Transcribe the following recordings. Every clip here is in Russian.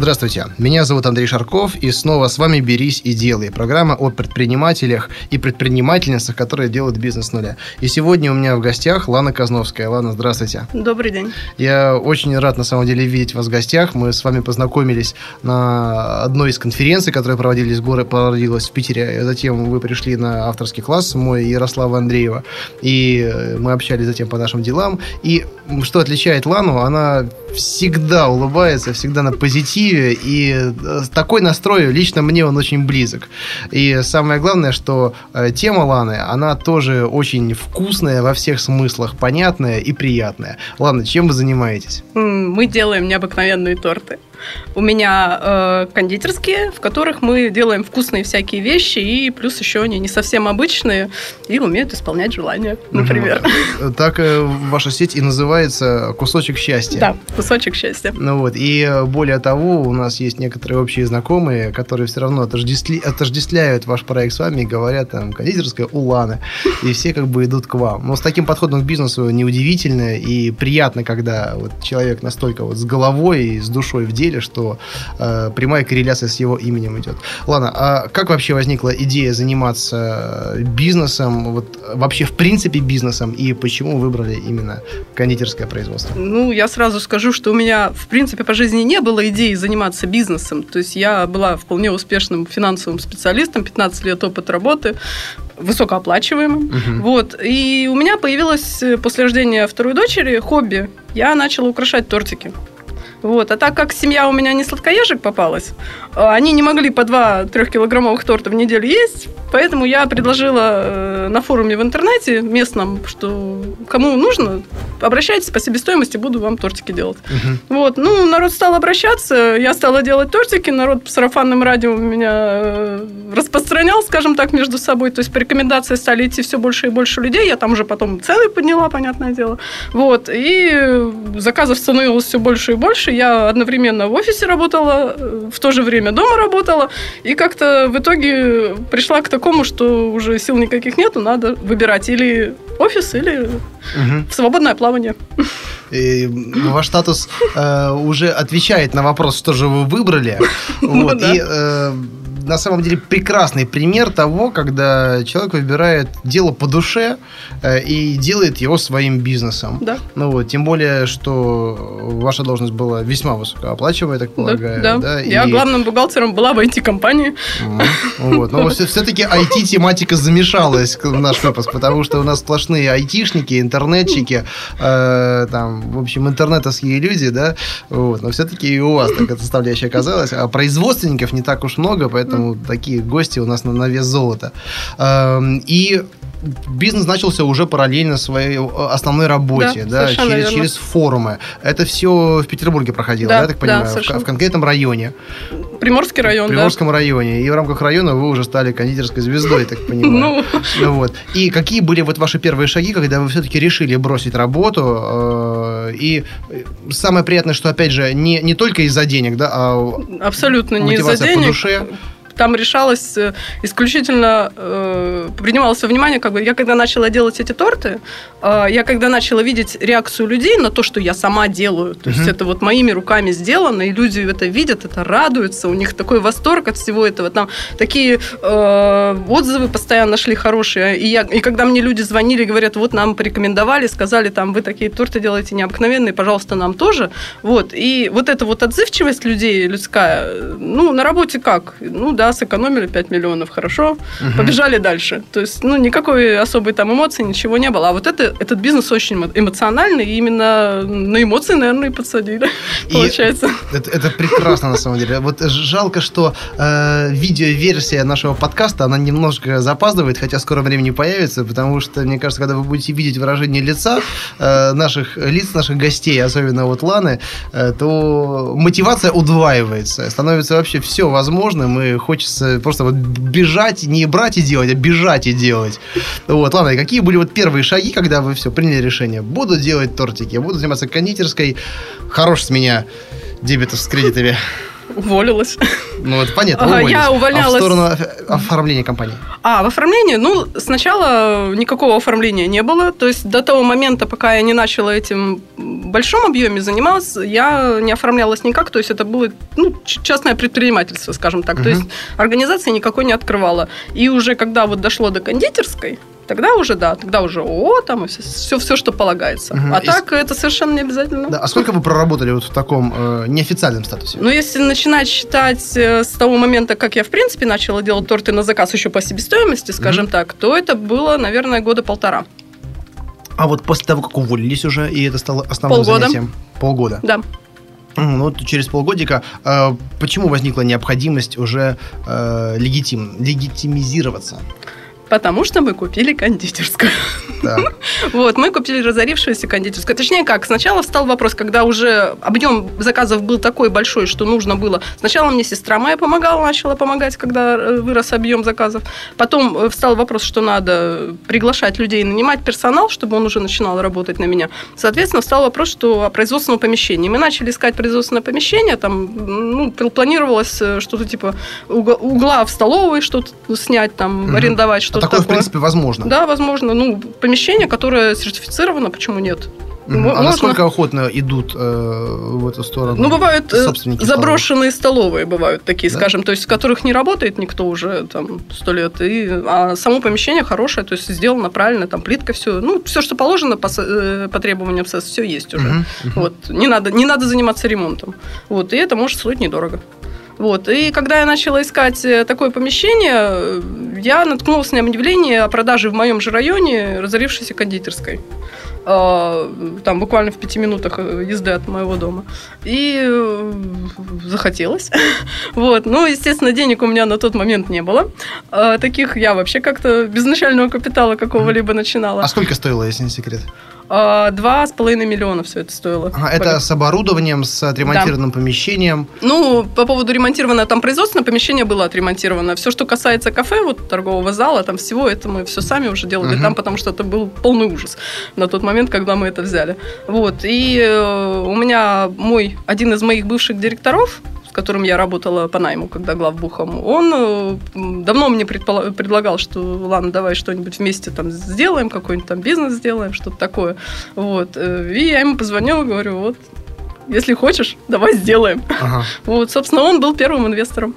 Здравствуйте, меня зовут Андрей Шарков, и снова с вами «Берись и делай» – программа о предпринимателях и предпринимательницах, которые делают бизнес с нуля. И сегодня у меня в гостях Лана Казновская. Лана, здравствуйте. Добрый день. Я очень рад, на самом деле, видеть вас в гостях. Мы с вами познакомились на одной из конференций, которая проводились в городе, проводилась в Питере. Затем вы пришли на авторский класс мой Ярослава Андреева, и мы общались затем по нашим делам. И что отличает Лану, она всегда улыбается, всегда на позитиве, и э, такой настрой лично мне он очень близок. И самое главное, что э, тема Ланы, она тоже очень вкусная во всех смыслах, понятная и приятная. Ладно, чем вы занимаетесь? Мы делаем необыкновенные торты. У меня э, кондитерские, в которых мы делаем вкусные всякие вещи, и плюс еще они не совсем обычные и умеют исполнять желания, например. Угу. Так э, ваша сеть и называется «Кусочек счастья». Да, «Кусочек счастья». Ну вот, и э, более того, у нас есть некоторые общие знакомые, которые все равно отождествля... отождествляют ваш проект с вами и говорят, там, кондитерская Уланы, и все как бы идут к вам. Но с таким подходом к бизнесу неудивительно и приятно, когда вот человек настолько вот с головой и с душой в деле, деле, что э, прямая корреляция с его именем идет. Ладно, а как вообще возникла идея заниматься бизнесом, вот вообще в принципе бизнесом, и почему выбрали именно кондитерское производство? Ну, я сразу скажу, что у меня в принципе по жизни не было идеи заниматься бизнесом. То есть я была вполне успешным финансовым специалистом, 15 лет опыт работы, высокооплачиваемым. Угу. Вот. И у меня появилось после рождения второй дочери хобби. Я начала украшать тортики. Вот. А так как семья у меня не сладкоежек попалась, а, они не могли по 2-3 килограммовых торта в неделю есть, поэтому я предложила э, на форуме в интернете местном, что кому нужно, обращайтесь по себестоимости, буду вам тортики делать. Угу. Вот. Ну, народ стал обращаться, я стала делать тортики, народ по сарафанным радио меня э, распространял, скажем так, между собой, то есть по рекомендации стали идти все больше и больше людей, я там уже потом цены подняла, понятное дело. Вот. И заказов становилось все больше и больше, больше. Я одновременно в офисе работала, в то же время дома работала. И как-то в итоге пришла к такому, что уже сил никаких нету, надо выбирать или офис, или угу. в свободное плавание. И ваш статус э, уже отвечает на вопрос, что же вы выбрали. Ну вот, ну, да. И э, на самом деле прекрасный пример того, когда человек выбирает дело по душе э, и делает его своим бизнесом. Да. Ну вот, тем более, что ваша должность была весьма высокооплачиваемая, так полагаю. Да, да. да? Я и... главным бухгалтером была в IT-компании. Вот. Но все-таки IT-тематика замешалась в наш выпуск, потому что у нас сплошные айтишники, интернетчики, э, там, в общем, интернетовские люди, да, вот. Но все-таки и у вас такая составляющая оказалась. А производственников не так уж много, поэтому такие гости у нас на, на вес золота. Эм, и бизнес начался уже параллельно своей э, основной работе, да, да через, через форумы. Это все в Петербурге проходило, да, да я так понимаю, да, в, в конкретном районе. Приморский район, В Приморском да. районе. И в рамках района вы уже стали кондитерской звездой, так понимаю. Ну. ну. Вот. И какие были вот ваши первые шаги, когда вы все-таки решили бросить работу? Э, и самое приятное, что, опять же, не, не только из-за денег, да, а Абсолютно не из-за денег. по душе там решалось э, исключительно, э, принималось во внимание, как бы я когда начала делать эти торты, э, я когда начала видеть реакцию людей на то, что я сама делаю, то есть это вот моими руками сделано, и люди это видят, это радуются, у них такой восторг от всего этого, там такие э, отзывы постоянно шли хорошие, и, я, и когда мне люди звонили, говорят, вот нам порекомендовали, сказали, там, вы такие торты делаете необыкновенные, пожалуйста, нам тоже, вот, и вот эта вот отзывчивость людей людская, ну, на работе как? Ну, да, сэкономили 5 миллионов, хорошо, угу. побежали дальше. То есть, ну, никакой особой там эмоции, ничего не было. А вот это, этот бизнес очень эмоциональный, и именно на эмоции, наверное, и подсадили, и получается. Это, это прекрасно, на самом деле. Вот жалко, что э, видеоверсия нашего подкаста, она немножко запаздывает, хотя в скором времени появится, потому что, мне кажется, когда вы будете видеть выражение лица э, наших лиц, наших гостей, особенно вот Ланы, э, то мотивация удваивается, становится вообще все возможным, и хоть хочется просто вот бежать, не брать и делать, а бежать и делать. Вот, ладно, и какие были вот первые шаги, когда вы все приняли решение? Буду делать тортики, буду заниматься кондитерской, хорош с меня дебетов с кредитами? Уволилась. Ну, это понятно, уволились. я увольнялась. А в сторону оф- оформления компании? А, в оформлении, ну, сначала никакого оформления не было. То есть до того момента, пока я не начала этим большом объеме заниматься, я не оформлялась никак. То есть это было ну, частное предпринимательство, скажем так. То Мгм. есть организации никакой не открывала. И уже когда вот дошло до кондитерской, тогда уже, да, тогда уже ООО, там, и все, все, что полагается. Мгм. А И так это совершенно не обязательно. Да, а сколько вы проработали вот в таком э, неофициальном статусе? Ну, если начинать считать э, с того момента, как я, в принципе, начала делать торты на заказ еще по себестоимости, скажем так, то это было, наверное, года полтора. А вот после того, как уволились уже, и это стало основным Полгода. занятием? Полгода. Да. Ну, вот через полгодика э, почему возникла необходимость уже э, легитим, легитимизироваться? Потому что мы купили кондитерскую. Да. Вот, мы купили разорившуюся кондитерскую. Точнее как, сначала встал вопрос, когда уже объем заказов был такой большой, что нужно было... Сначала мне сестра моя помогала, начала помогать, когда э, вырос объем заказов. Потом э, встал вопрос, что надо приглашать людей, нанимать персонал, чтобы он уже начинал работать на меня. Соответственно, встал вопрос, что о производственном помещении. Мы начали искать производственное помещение, там ну, пл- планировалось э, что-то типа угла- в столовой что-то снять, там, Мгм. арендовать, А что-то такое, в такое. принципе, возможно. Да, возможно. Ну, помещение, которое сертифицировано, почему нет? А можно- насколько охотно идут э, в эту сторону? Ну, бывают э, собственники заброшенные столовые, бывают такие, Да? скажем, то есть в которых не работает никто уже там сто лет, и, а само помещение хорошее, то есть сделано правильно, там плитка, все, ну, все, что положено по, э, по требованиям СЭС, все есть уже. Мгм, мгм. Вот, не надо, не надо заниматься ремонтом. Вот, и это может стоить недорого. Вот, и когда я начала искать э, такое помещение, э, я наткнулась на объявление о продаже в моем же районе разорившейся кондитерской. А, Там буквально в пяти минутах э, езды от моего дома. И захотелось. Вот. Ну, естественно, денег у меня на тот момент не было. А Таких я вообще как-то без начального капитала какого-либо начинала. А сколько стоило, если не секрет? А, Два с половиной миллиона все это стоило. Ага, это с оборудованием, с отремонтированным помещением. Ну, по поводу ремонтированного, там производственное помещение было отремонтировано. Все, что касается кафе, вот торгового зала, там всего это мы все сами уже делали Мгм. там, потому что это был полный ужас на тот момент, когда мы это взяли. Вот. И э, у меня мой, один из моих бывших директоров, с которым я работала по найму, когда главбухом, он э, давно мне предлагал, что ладно, давай что-нибудь вместе там сделаем, какой-нибудь там бизнес сделаем, что-то такое. Вот. Э, И я ему позвонила, говорю, вот, если хочешь, давай сделаем. Ага. Вот, собственно, он был первым инвестором.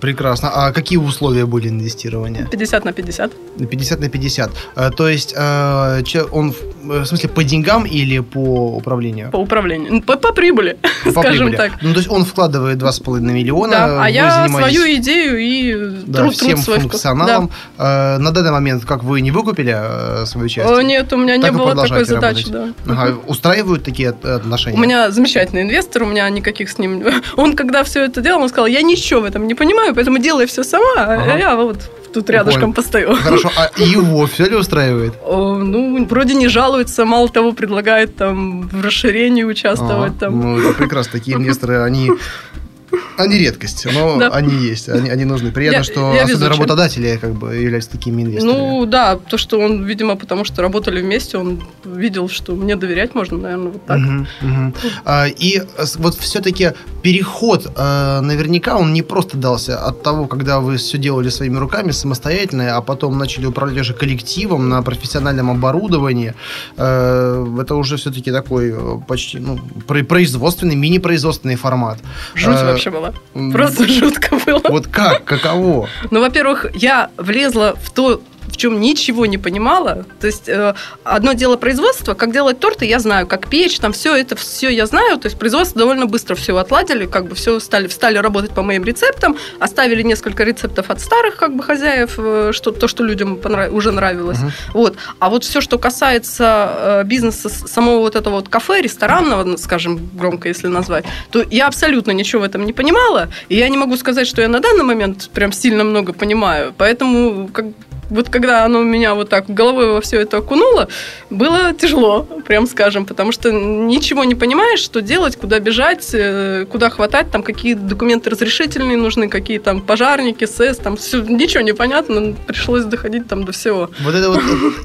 Прекрасно. А какие условия были инвестирования? 50 на 50. На 50 на 50. Э, То есть э, он, в в смысле, по деньгам или по управлению? По управлению. По, по прибыли, По скажем прибыли. так. Ну, то есть он вкладывает 2,5 миллиона. Да, а я занимаетесь, свою идею и да, труд, всем труд свой функционалом. Э, На данный момент, как вы не выкупили э, свою часть? Да. О, нет, у меня не было такой задачи. Да. Ага, устраивают такие от- отношения? У меня замечательный инвестор, у меня никаких с ним... Он, когда все это делал, он сказал, я ничего в этом не понимаю, поэтому делай все сама, а Ага. я вот тут рядышком Понял. постою. Хорошо, а его все ли устраивает? Ну, вроде не жалуется, мало того, предлагает там в расширении участвовать. Ага, там. Ну, прекрасно. Такие инвесторы, они... Они редкость, но Да. они есть, они, они нужны. Приятно, Я- что я особенно везучая. работодатели как бы являются такими инвесторами. Ну да, то, что он, видимо, потому что работали вместе, он видел, что мне доверять можно, наверное, вот так. Мгм, мгм. А, И вот все-таки переход, э, наверняка он не просто дался от того, когда вы все делали своими руками самостоятельно, а потом начали управлять уже коллективом на профессиональном оборудовании. Э, Это уже все-таки такой э, почти ну, про- производственный, мини-производственный формат. Жуть вообще была. Просто жутко было. Вот как? Каково? Ну, во-первых, я влезла в то, в чем ничего не понимала. То есть э, одно дело производство, как делать торты, я знаю, как печь, там все это все я знаю. То есть производство довольно быстро все отладили, как бы все стали, стали работать по моим рецептам, оставили несколько рецептов от старых как бы хозяев, э, что, то, что людям понрав- уже нравилось. Мгм. Вот. А вот все, что касается э, бизнеса самого вот этого вот кафе, ресторанного, ну, скажем, громко если назвать, то я абсолютно ничего в этом не понимала, и я не могу сказать, что я на данный момент прям сильно много понимаю, поэтому как вот когда оно меня вот так головой во все это окунуло, было тяжело, прям скажем, потому что ничего не понимаешь, что делать, куда бежать, э, куда хватать, там какие документы разрешительные нужны, какие там пожарники, СЭС, там все, ничего не понятно, пришлось доходить там до всего. Вот это вот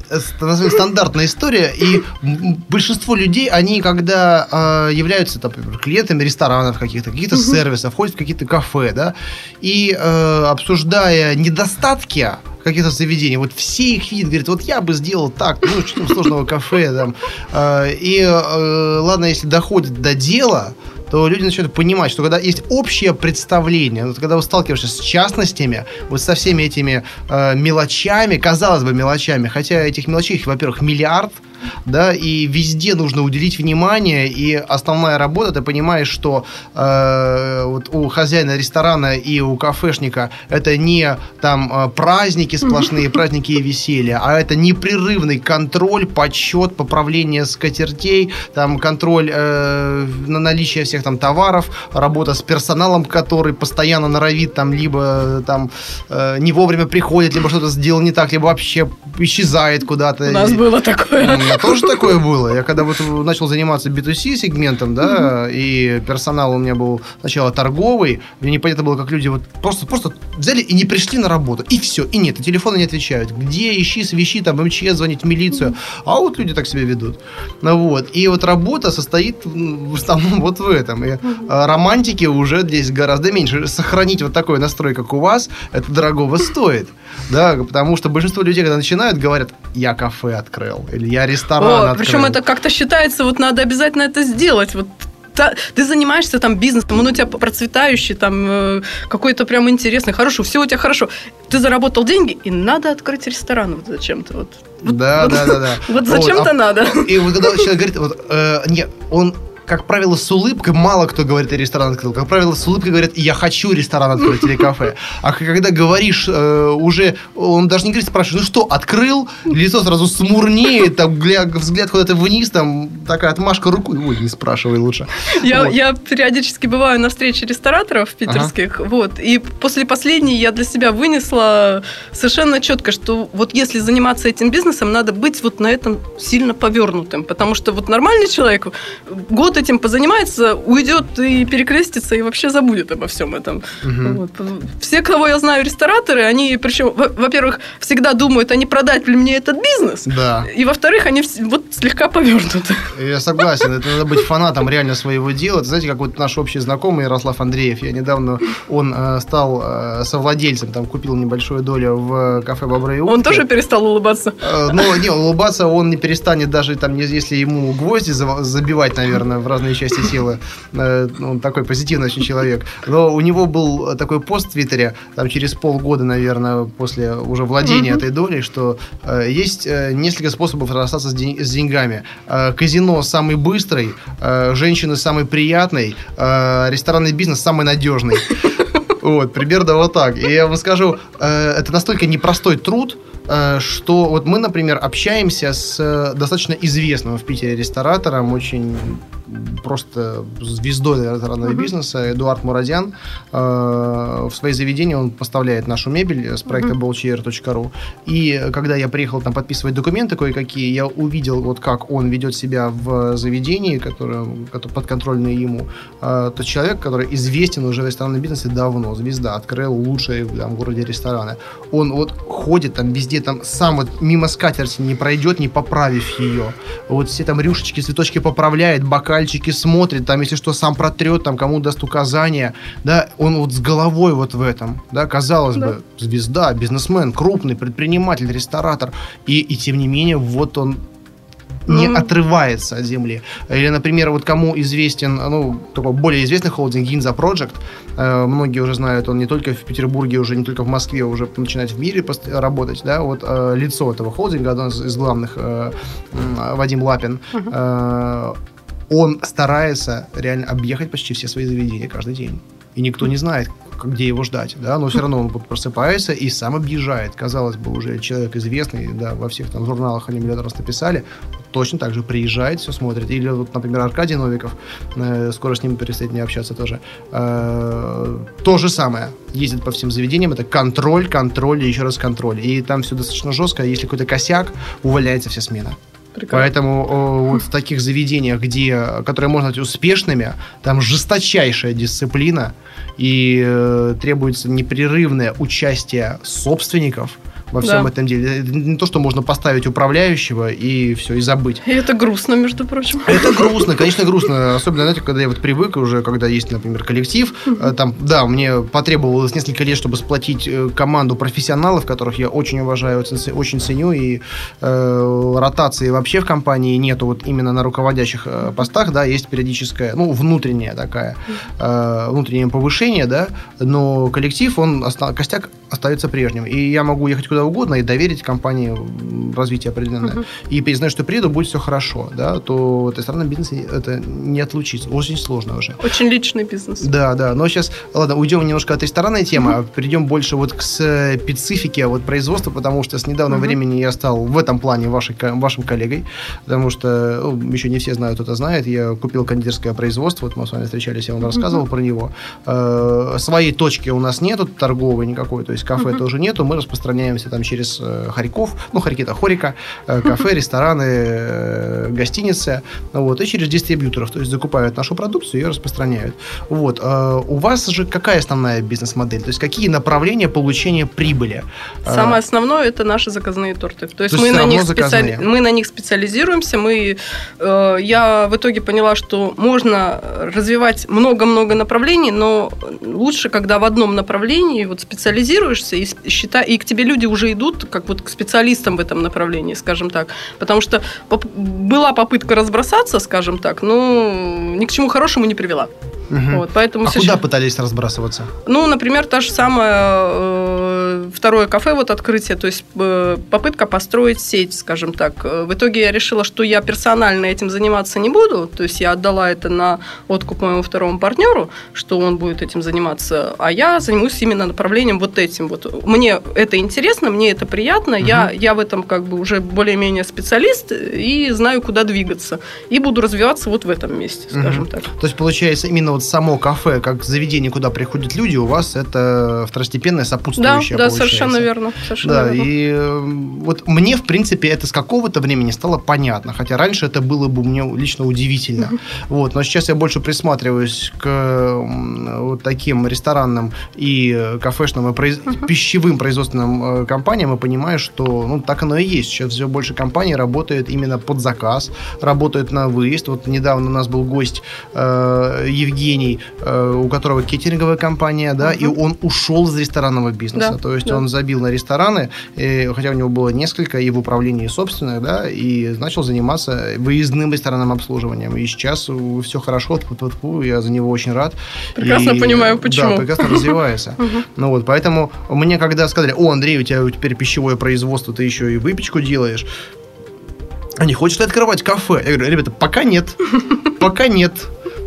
э, стандартная история, и большинство людей, они когда э, являются там, клиентами ресторанов каких-то, каких-то сервисов, ходят в какие-то кафе, да, и э, обсуждая недостатки каких-то заведений. Вот все их видят, говорят, вот я бы сделал так, ну, что сложного кафе там. Э, и э, ладно, если доходит до дела, то люди начинают понимать, что когда есть общее представление, вот когда вы сталкиваешься с частностями, вот со всеми этими э, мелочами, казалось бы, мелочами, хотя этих мелочей, во-первых, миллиард, да, и везде нужно уделить внимание, и основная работа, ты понимаешь, что э, вот у хозяина ресторана и у кафешника это не там э, праздники сплошные, праздники и веселье, а это непрерывный контроль, подсчет, поправление скатертей, там контроль э, на наличие всех там товаров, работа с персоналом, который постоянно норовит там либо там э, не вовремя приходит, либо что-то сделал не так, либо вообще исчезает куда-то. У нас было такое меня тоже такое было. Я когда вот начал заниматься B2C сегментом, да, и персонал у меня был сначала торговый, мне непонятно было, как люди вот просто, просто взяли и не пришли на работу, и все, и нет, и телефоны не отвечают. Где ищи, свищи, там, МЧС, звонить в милицию. А вот люди так себя ведут. Ну вот. И вот работа состоит в основном вот в этом. И а, романтики уже здесь гораздо меньше. Сохранить вот такой настрой, как у вас, это дорогого стоит. Да, потому что большинство людей, когда начинают, говорят, я кафе открыл, или я ресторан О, открыл. Причем это как-то считается, вот надо обязательно это сделать. Вот ты занимаешься там бизнесом, он у тебя процветающий, там э, какой-то прям интересный, хороший, все у тебя хорошо. Ты заработал деньги, и надо открыть ресторан вот зачем-то. Вот. Да, вот, да, да, да. Вот зачем-то вот, а, надо. И вот когда человек говорит, вот, э, нет, он как правило, с улыбкой мало кто говорит, я ресторан открыл. Как правило, с улыбкой говорят, я хочу ресторан открыть или кафе. А когда говоришь э, уже, он даже не говорит, спрашивает, ну что, открыл? Лицо сразу смурнеет, там, взгляд куда-то вниз, там такая отмашка рукой. Ой, не спрашивай лучше. Я, вот. я периодически бываю на встрече рестораторов питерских, ага. вот, и после последней я для себя вынесла совершенно четко, что вот если заниматься этим бизнесом, надо быть вот на этом сильно повернутым, потому что вот нормальный человек год год этим позанимается, уйдет и перекрестится, и вообще забудет обо всем этом. Угу. Вот. Все, кого я знаю, рестораторы, они, причем, во-первых, всегда думают, а не продать ли мне этот бизнес? Да. И, во-вторых, они вот слегка повернуты. Я согласен, это надо быть фанатом реально своего дела. Это, знаете, как вот наш общий знакомый Ярослав Андреев, я недавно, он э, стал э, совладельцем, там, купил небольшую долю в кафе «Бобры и утки». Он тоже перестал улыбаться? Э, ну, не, улыбаться он не перестанет даже, там, если ему гвозди забивать, наверное, в разные части тела. Э, он такой позитивный очень человек. Но у него был такой пост в Твиттере, там через полгода, наверное, после уже владения этой долей, что э, есть э, несколько способов расстаться с, деньгами. Казино самый быстрый, женщины самый приятный, ресторанный бизнес самый надежный. Вот, примерно вот так. И я вам скажу, это настолько непростой труд, что вот мы, например, общаемся с достаточно известным в Питере ресторатором, очень просто звездой ресторанного uh-huh. бизнеса, Эдуард Мурадян. Э, в свои заведения он поставляет нашу мебель с проекта ballchair.ru. И когда я приехал там подписывать документы кое-какие, я увидел, вот как он ведет себя в заведении, которое, которое подконтрольное ему. Тот человек, который известен уже в ресторанном бизнесе давно, звезда, открыл лучшие там, в городе рестораны. Он вот ходит там везде там сам вот мимо скатерти не пройдет, не поправив ее. Вот все там рюшечки, цветочки поправляет, бокальчики смотрит, там, если что, сам протрет, там, кому даст указания, да, он вот с головой вот в этом, да, казалось да. бы, звезда, бизнесмен, крупный предприниматель, ресторатор, и, и тем не менее, вот он не mm-hmm. отрывается от земли. Или, например, вот кому известен, ну, такой более известный холдинг Ginza Project, э, многие уже знают, он не только в Петербурге, уже не только в Москве, уже начинает в мире работать, да, вот э, лицо этого холдинга, один из, главных, э, Вадим Лапин, mm-hmm. Он старается реально объехать почти все свои заведения каждый день. И никто не знает, где его ждать, да, но все равно он просыпается и сам объезжает. Казалось бы, уже человек известный, да, во всех там журналах они миллион раз написали, точно так же приезжает, все смотрит. Или вот, например, Аркадий Новиков, э, скоро с ним перестать не общаться тоже. Э, то же самое. Ездит по всем заведениям, это контроль, контроль и еще раз контроль. И там все достаточно жестко. Если какой-то косяк, увольняется вся смена. Прекрасно. Поэтому вот в таких заведениях, где, которые можно быть успешными, там жесточайшая дисциплина и э, требуется непрерывное участие собственников – во всем да. этом деле. Это не то, что можно поставить управляющего и все, и забыть. И это грустно, между прочим. Это грустно, конечно, грустно. Особенно, знаете, когда я вот привык уже, когда есть, например, коллектив, э, там, да, мне потребовалось несколько лет, чтобы сплотить э, команду профессионалов, которых я очень уважаю, очень ценю, и э, ротации вообще в компании нету вот именно на руководящих э, постах, да, есть периодическая, ну, внутренняя такая, э, внутреннее повышение, да, но коллектив, он, костяк остается прежним. И я могу ехать куда угодно и доверить компании развитие определенное. Uh-huh. И признать, что приеду, будет все хорошо, да, то этой стороны бизнеса это не отлучиться. Очень сложно уже. Очень личный бизнес. Да, да. Но сейчас, ладно, уйдем немножко от ресторанной темы, uh-huh. а перейдем больше вот к специфике вот производства, потому что с недавнего uh-huh. времени я стал в этом плане вашей, вашим коллегой, потому что ну, еще не все знают, кто-то знает. Я купил кондитерское производство, вот мы с вами встречались, я вам рассказывал uh-huh. про него. Э, своей точки у нас нету торговой никакой, то есть кафе uh-huh. тоже нету, мы распространяемся там через э, Харьков, ну, Харьков Хорика, э, кафе, рестораны, э, гостиницы, вот, и через дистрибьюторов, то есть закупают нашу продукцию и распространяют. Вот. У вас же какая основная бизнес-модель? То есть какие направления получения прибыли? Самое основное – это наши заказные торты. То есть, то мы, на них специали... мы на них специализируемся. Мы... Я в итоге поняла, что можно развивать много-много направлений, но лучше, когда в одном направлении вот специализируешься и, считай, и к тебе люди уже идут как вот к специалистам в этом направлении, скажем так. Потому что была попытка разбросаться, скажем так, но ни к чему хорошему не привела. Угу. Вот, поэтому а сейчас... куда пытались разбрасываться? Ну, например, та же самая э, второе кафе, вот открытие, то есть э, попытка построить сеть, скажем так. В итоге я решила, что я персонально этим заниматься не буду, то есть я отдала это на откуп моему второму партнеру, что он будет этим заниматься, а я займусь именно направлением вот этим. Вот. Мне это интересно, мне это приятно, угу. я, я в этом как бы уже более-менее специалист и знаю, куда двигаться. И буду развиваться вот в этом месте, скажем угу. так. То есть, получается, именно вот само кафе, как заведение, куда приходят люди, у вас это второстепенное сопутствующее Да, да, совершенно верно. Совершенно да, верно. и э, вот мне, в принципе, это с какого-то времени стало понятно, хотя раньше это было бы мне лично удивительно. Угу. Вот, но сейчас я больше присматриваюсь к вот таким ресторанным и кафешным и произ... угу. пищевым производственным э, компаниям и понимаю, что ну, так оно и есть. Сейчас все больше компаний работает именно под заказ, работают на выезд. Вот недавно у нас был гость э, Евгений Евгений, э, у которого кеттеринговая компания, да, uh-huh. и он ушел из ресторанного бизнеса. Да, То есть да. он забил на рестораны, и, хотя у него было несколько и в управлении собственных, да, и начал заниматься выездным ресторанным обслуживанием. И сейчас все хорошо, я за него очень рад. Прекрасно и, понимаю, почему. Да, прекрасно развивается. Ну вот, поэтому мне когда сказали, о, Андрей, у тебя теперь пищевое производство, ты еще и выпечку делаешь, а не хочешь ли открывать кафе? Я говорю, ребята, пока нет. Пока нет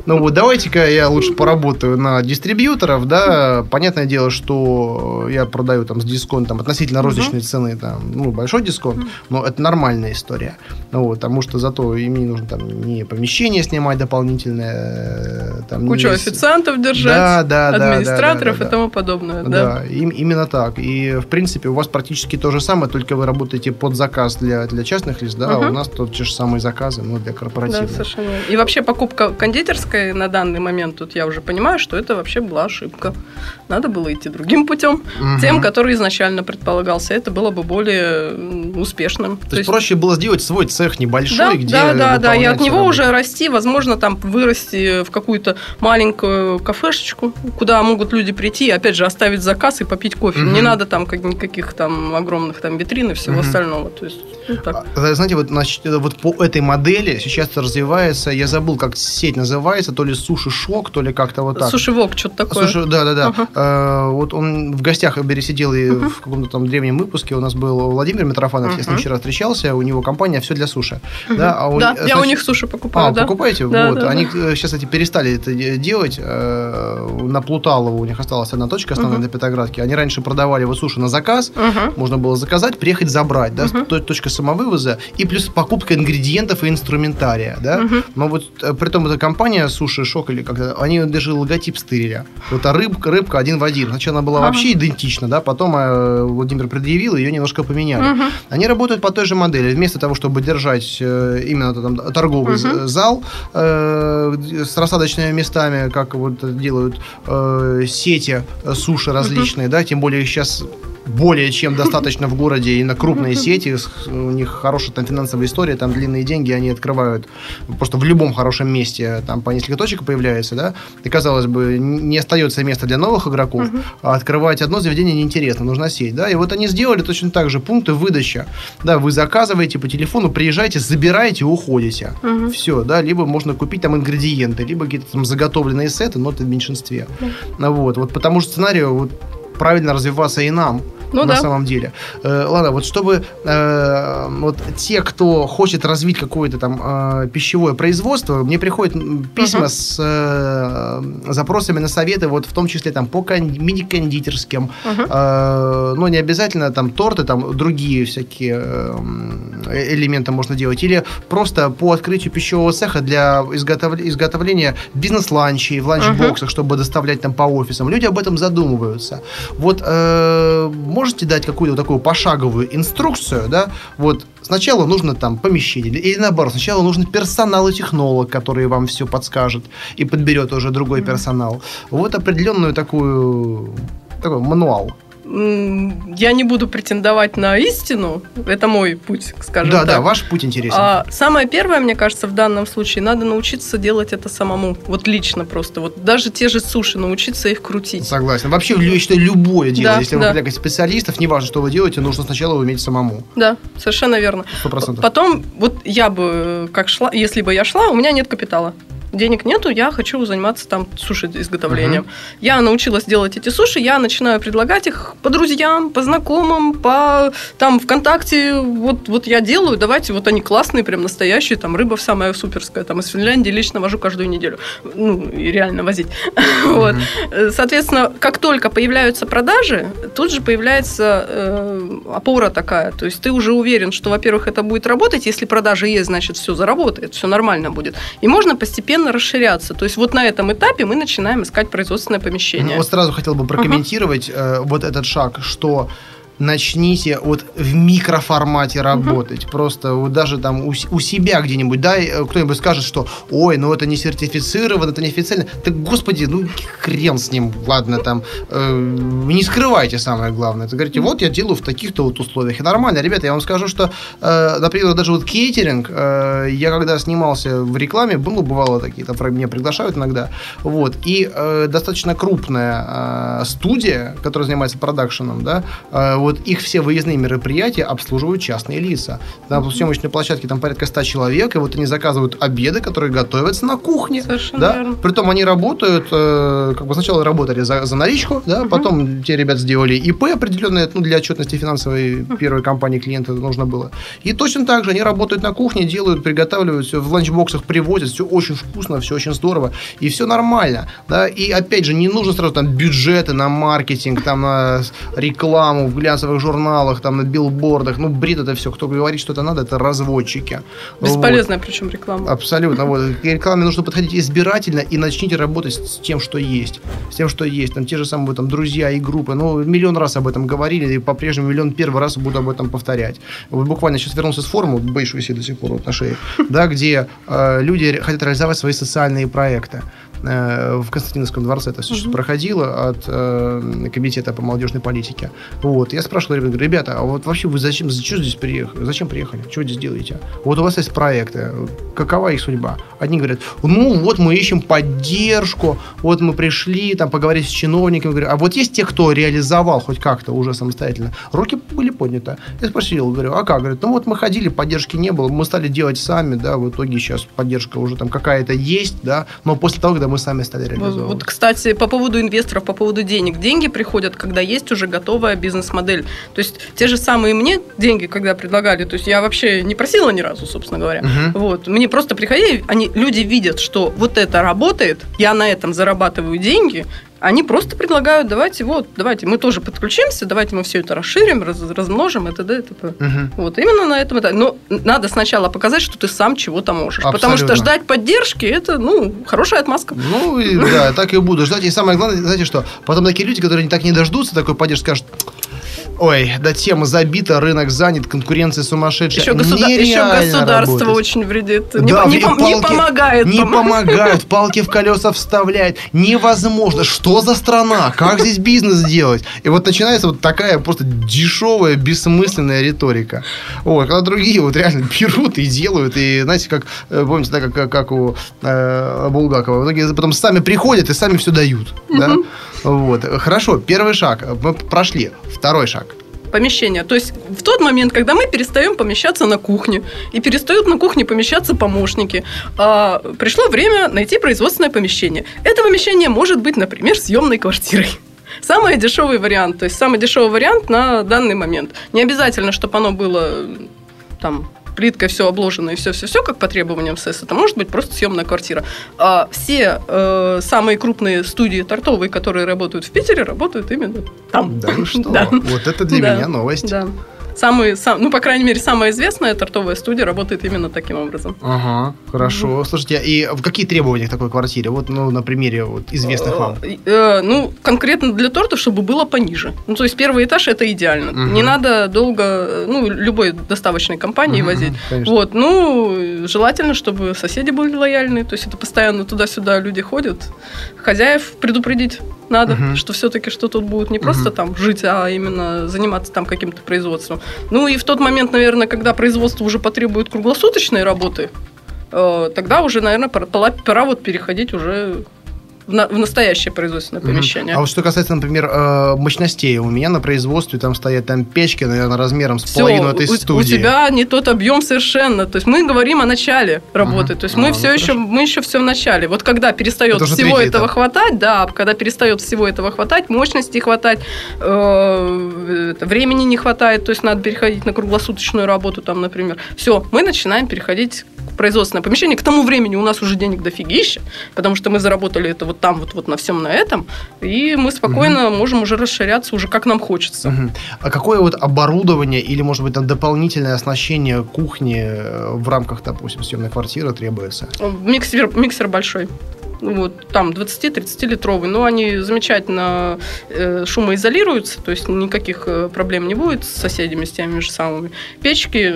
ну вот давайте-ка я лучше поработаю на дистрибьюторов, да, понятное дело, что я продаю там с дисконтом относительно розничной цены, там, ну, большой дисконт, но это нормальная история, ну, вот, потому что зато им не нужно там не помещение снимать дополнительное, там, кучу не... официантов держать, да, да, администраторов да, да, да, и тому подобное, да. Да, им, именно так, и в принципе у вас практически то же самое, только вы работаете под заказ для, для частных лиц, да, угу. а у нас тот те же самые заказы, но для корпоративных. Да, совершенно. И вообще покупка кондитерской ошибкой на данный момент. Тут я уже понимаю, что это вообще была ошибка. Надо было идти другим путем, угу. тем, который изначально предполагался. Это было бы более успешным. То, То есть, проще было сделать свой цех небольшой, да, где да, да, да, и от него работу. уже расти, возможно, там вырасти в какую-то маленькую кафешечку, куда могут люди прийти, опять же, оставить заказ и попить кофе. Угу. Не надо там как, никаких там огромных там витрин и всего угу. остального. То есть, ну, так. А, знаете, вот, значит, вот по этой модели сейчас развивается, я забыл, как сеть называется, называется, то ли суши-шок, то ли как-то вот так. Суши-вок, что-то такое. Суши, да, да, да. Uh-huh. вот он в гостях пересидел и uh-huh. в каком-то там древнем выпуске у нас был Владимир Митрофанов, uh-huh. я с ним вчера встречался, у него компания «Все для суши». Uh-huh. Да, а у, да значит, я у них суши покупаю, а, да. покупаете? Да, вот. Да, Они да. сейчас, кстати, перестали это делать. На Плуталово у них осталась одна точка основная uh-huh. на Петроградке. Они раньше продавали вот суши на заказ, uh-huh. можно было заказать, приехать забрать, да, uh-huh. точка самовывоза, и плюс покупка ингредиентов и инструментария, да. Uh-huh. Но вот при том эта компания Суши Шок или как-то, они даже логотип стырили. Вот а рыбка, рыбка один в один. Сначала она была uh-huh. вообще идентична, да, потом э, Владимир предъявил, ее немножко поменяли. Uh-huh. Они работают по той же модели. Вместо того, чтобы держать э, именно там, торговый uh-huh. зал э, с рассадочными местами, как вот делают э, сети суши различные, uh-huh. да, тем более сейчас более чем достаточно в городе и на крупные сети, у них хорошая там финансовая история, там длинные деньги они открывают просто в любом хорошем месте, там по несколько точек появляется, да, и казалось бы, не остается места для новых игроков, uh-huh. а открывать одно заведение неинтересно, нужна сеть, да, и вот они сделали точно так же пункты выдачи, да, вы заказываете по телефону, приезжаете, забираете, уходите, uh-huh. все, да, либо можно купить там ингредиенты, либо какие-то там заготовленные сеты, но это в меньшинстве, uh-huh. вот, вот по тому же сценарию вот правильно развиваться и нам, ну, на да. самом деле. Э, ладно, вот чтобы э, вот те, кто хочет развить какое-то там э, пищевое производство, мне приходят письма uh-huh. с э, запросами на советы, вот в том числе там по кон- мини-кондитерским, uh-huh. э, ну, не обязательно там торты, там другие всякие э, элементы можно делать, или просто по открытию пищевого цеха для изготов- изготовления бизнес-ланчей в ланчбоксах, uh-huh. чтобы доставлять там по офисам. Люди об этом задумываются. Вот э, можете дать какую-то такую пошаговую инструкцию, да, вот сначала нужно там помещение, или, или наоборот, сначала нужен персонал и технолог, который вам все подскажет и подберет уже другой персонал. Вот определенную такую такой мануал я не буду претендовать на истину, это мой путь, скажем да, так. Да, да, ваш путь интересен. А самое первое, мне кажется, в данном случае, надо научиться делать это самому, вот лично просто. Вот даже те же суши, научиться их крутить. Согласен. Вообще, я считаю, любое дело, да, если вы да. привлекаете специалистов, неважно, что вы делаете, нужно сначала уметь самому. Да, совершенно верно. 100%. Потом, вот я бы, как шла, если бы я шла, у меня нет капитала денег нету, я хочу заниматься там суши изготовлением. Uh-huh. Я научилась делать эти суши, я начинаю предлагать их по друзьям, по знакомым, по там ВКонтакте. Вот, вот я делаю, давайте, вот они классные, прям настоящие, там рыба самая суперская, там из Финляндии лично вожу каждую неделю. Ну, и реально возить. Uh-huh. вот. Соответственно, как только появляются продажи, тут же появляется э, опора такая. То есть ты уже уверен, что, во-первых, это будет работать, если продажи есть, значит, все заработает, все нормально будет. И можно постепенно постепенно расширяться. То есть вот на этом этапе мы начинаем искать производственное помещение. Ну, вот сразу хотел бы прокомментировать uh-huh. э, вот этот шаг, что начните вот в микроформате работать. Угу. Просто вот даже там у, у себя где-нибудь, да, кто-нибудь скажет, что ой, ну это не сертифицировано, это не официально. Так, господи, ну хрен с ним, ладно, там, э, не скрывайте самое главное. Это говорите, вот я делаю в таких-то вот условиях. И нормально, ребята, я вам скажу, что, э, например, даже вот кейтеринг, э, я когда снимался в рекламе, было, бывало такие, там меня приглашают иногда, вот, и э, достаточно крупная э, студия, которая занимается продакшеном, да, э, вот их все выездные мероприятия обслуживают частные лица. На съемочной площадке там порядка 100 человек, и вот они заказывают обеды, которые готовятся на кухне. Совершенно да? верно. Притом они работают, э, как бы сначала работали за, за наличку, да, угу. потом те ребята сделали ИП определенное, ну, для отчетности финансовой первой компании клиента нужно было. И точно так же они работают на кухне, делают, приготавливают, все в ланчбоксах привозят, все очень вкусно, все очень здорово, и все нормально, да, и опять же, не нужно сразу там бюджеты на маркетинг, там на рекламу в глянцевых журналах, там на билбордах, ну, бред это все, кто говорит, что это надо, это разводчики. Бесполезная вот. причем реклама. Абсолютно, вот, к рекламе нужно подходить избирательно и начните работать с тем, что есть, с тем, что есть, там те же самые там друзья и группы, ну, миллион раз об этом говорили, и по-прежнему миллион первый раз буду об этом повторять. Вот буквально сейчас вернулся с форума, боюсь висит до сих пор вот на шее, да, где э, люди хотят реализовать свои социальные проекты. Э, в Константиновском дворце это все угу. проходило от э, комитета по молодежной политике. Вот. Я спрашивал ребят, говорю, ребята, а вот вообще вы зачем, зачем здесь приехали? Зачем приехали? Что здесь делаете? Вот у вас есть проекты. Какова их судьба? Одни говорят, ну вот мы ищем поддержку, вот мы пришли там поговорить с чиновниками. Говорю, а вот есть те, кто реализовал хоть как-то уже самостоятельно? Руки были подняты. Я спросил, говорю, а как? Говорят, ну вот мы ходили, поддержки не было, мы стали делать сами, да, в итоге сейчас поддержка уже там какая-то есть, да, но после того, когда мы сами стали реализовывать. Вот, кстати, по поводу инвесторов, по поводу денег. Деньги приходят, когда есть уже готовая бизнес-модель. То есть те же самые мне деньги, когда предлагали, то есть я вообще не просила ни разу, собственно говоря. Угу. Вот. Мне просто приходили, они, люди видят, что вот это работает, я на этом зарабатываю деньги, они просто предлагают, давайте, вот, давайте, мы тоже подключимся, давайте мы все это расширим, раз, размножим, и т.д. и т.п. Угу. Вот, именно на этом это. Но надо сначала показать, что ты сам чего-то можешь. Абсолютно. Потому что ждать поддержки, это, ну, хорошая отмазка. Ну, и, да, так и буду ждать. И самое главное, знаете что, потом такие люди, которые так не дождутся такой поддержки, скажут, Ой, да тема забита, рынок занят, конкуренция сумасшедшая. Еще, государ... Еще государство работать. очень вредит. Да, не, не, палки, не помогает. Не помогают, палки в колеса вставляет. Невозможно. Что за страна? Как здесь бизнес делать? И вот начинается вот такая просто дешевая, бессмысленная риторика. Вот, когда другие вот реально берут и делают. И знаете, как, э, помните, да, как, как у э, Булгакова. В итоге потом сами приходят и сами все дают. Да? Вот. Хорошо, первый шаг. Мы прошли. Второй шаг помещение. То есть в тот момент, когда мы перестаем помещаться на кухне, и перестают на кухне помещаться помощники, а, пришло время найти производственное помещение. Это помещение может быть, например, съемной квартирой. Самый дешевый вариант, то есть самый дешевый вариант на данный момент. Не обязательно, чтобы оно было там плиткой все обложено и все-все-все, как по требованиям СЭС, это может быть просто съемная квартира. А все э, самые крупные студии тортовые, которые работают в Питере, работают именно там. Да, ну что? Да. Вот это для да. меня новость. Да самые, сам, ну, по крайней мере, самая известная тортовая студия работает именно таким образом. Ага, хорошо. Mm-hmm. Слушайте, и какие требования к такой квартире? Вот, ну, на примере вот, известных вам. Э, э, ну, конкретно для торта, чтобы было пониже. Ну, то есть первый этаж это идеально. Mm-hmm. Не надо долго, ну, любой доставочной компании mm-hmm, возить. Конечно. Вот, ну, желательно, чтобы соседи были лояльны. То есть это постоянно туда-сюда люди ходят. Хозяев предупредить надо, угу. что все-таки что тут будет не просто угу. там жить, а именно заниматься там каким-то производством. Ну и в тот момент, наверное, когда производство уже потребует круглосуточной работы, э, тогда уже, наверное, пора вот переходить уже в, на, в настоящее производственное помещение. А вот что касается, например, э, мощностей, у меня на производстве там стоят там печки, наверное, размером с Все, половину этой у, студии. У тебя не тот объем совершенно. То есть мы говорим о начале работы. Угу. То есть мы ну, все еще мы еще все в начале. Вот когда перестает это всего этого этап. хватать, да, когда перестает всего этого хватать, мощности хватать, э, времени не хватает, то есть надо переходить на круглосуточную работу, там, например. Все, мы начинаем переходить производственное помещение. К тому времени у нас уже денег дофигища, потому что мы заработали это вот там вот, вот на всем на этом, и мы спокойно угу. можем уже расширяться уже как нам хочется. Угу. А какое вот оборудование или, может быть, там дополнительное оснащение кухни э, в рамках, допустим, съемной квартиры требуется? Миксер, миксер большой вот, там 20-30 литровый, но они замечательно э, шумоизолируются, то есть никаких э, проблем не будет с соседями, с теми же самыми. Печки,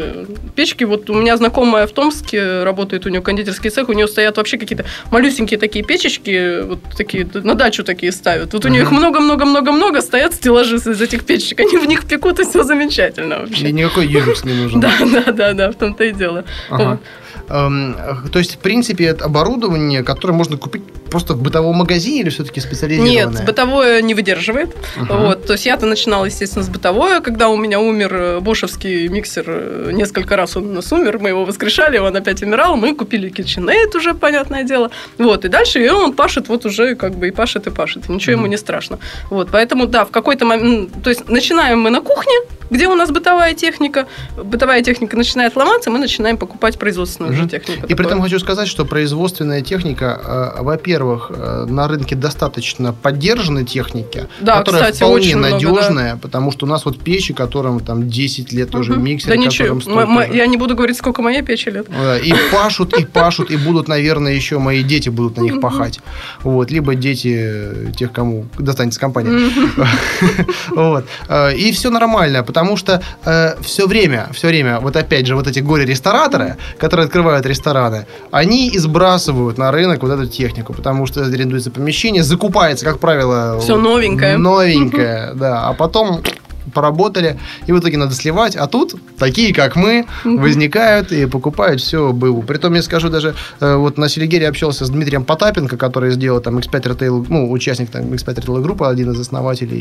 печки, вот у меня знакомая в Томске работает, у нее кондитерский цех, у нее стоят вообще какие-то малюсенькие такие печечки, вот такие, на дачу такие ставят. Вот у нее их много-много-много-много, стоят стеллажи из этих печек, они в них пекут, и все замечательно вообще. И никакой юзекс не нужен. Да, да, да, да, в том-то и дело. Ага. Эм, то есть, в принципе, это оборудование, которое можно купить просто в бытовом магазине или все-таки специализированное? Нет, бытовое не выдерживает. Uh-huh. Вот, то есть я-то начинала, естественно, с бытовое, когда у меня умер э, бошевский миксер, э, несколько раз он у нас умер, мы его воскрешали, он опять умирал, мы купили KitchenAid уже, понятное дело. Вот, и дальше и он пашет вот уже как бы и пашет, и пашет, и ничего uh-huh. ему не страшно. Вот, поэтому, да, в какой-то момент, то есть начинаем мы на кухне, где у нас бытовая техника, бытовая техника начинает ломаться, мы начинаем покупать производственную уже технику. И при этом хочу сказать, что производственная техника, э, во-первых, э, на рынке достаточно поддержанной техники, да, которая кстати, вполне надежная, много, да. потому что у нас вот печи, которым там 10 лет уже угу. миксер, да ничего, мы, я не буду говорить, сколько моей печи лет. И пашут, и пашут, и будут, наверное, еще мои дети будут на них пахать. Вот, либо дети тех, кому достанется компания. Вот. Э, и все нормально, потому потому что э, все время, все время, вот опять же, вот эти горе-рестораторы, которые открывают рестораны, они избрасывают на рынок вот эту технику, потому потому что арендуется помещение, закупается, как правило... Все новенькое. Новенькое, да. А потом поработали, и в итоге надо сливать, а тут такие, как мы, возникают и покупают все БУ. Притом, я скажу, даже э, вот на Селигере общался с Дмитрием Потапенко, который сделал там X5 Retail, ну, участник там X5 Retail группы, один из основателей,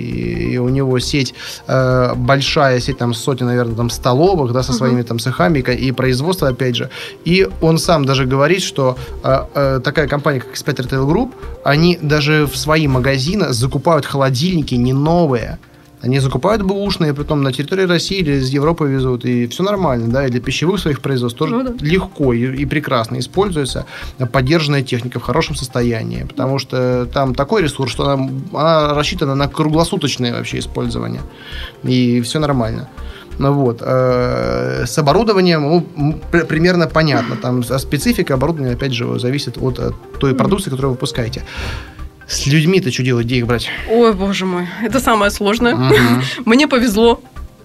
и у него сеть, э, большая сеть, там сотни, наверное, там столовых, да, со своими там цехами и производство, опять же. И он сам даже говорит, что э, такая компания, как X5 Retail Group, они даже в свои магазины закупают холодильники не новые, они закупают бэушные, потом на территории России или из Европы везут, и все нормально, да, и для пищевых своих производств тоже ну, да. легко и, и прекрасно используется поддержанная техника в хорошем состоянии, потому что там такой ресурс, что она, она рассчитана на круглосуточное вообще использование, и все нормально. Ну вот. Э, с оборудованием ну, примерно понятно. Там специфика оборудования, опять же, зависит от той продукции, которую вы выпускаете. С людьми-то что делать, где их брать? Ой, боже мой, это самое сложное. Угу. Мне повезло.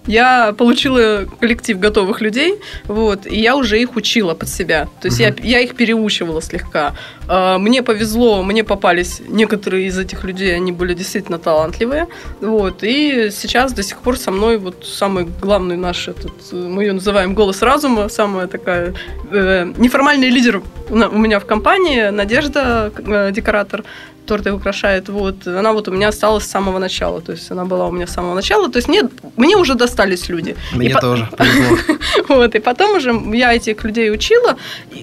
Я получила коллектив готовых людей, вот, и я уже их учила под себя. То есть угу. я, я их переучивала слегка. А, мне повезло, мне попались некоторые из этих людей, они были действительно талантливые. Вот, и сейчас до сих пор со мной вот самый главный наш, этот, мы ее называем голос разума, самая такая э, неформальный лидер у меня в компании, Надежда, э, декоратор торты украшает, вот, она вот у меня осталась с самого начала, то есть она была у меня с самого начала, то есть мне, мне уже достались люди. Мне и тоже, Вот, и потом уже я этих людей учила,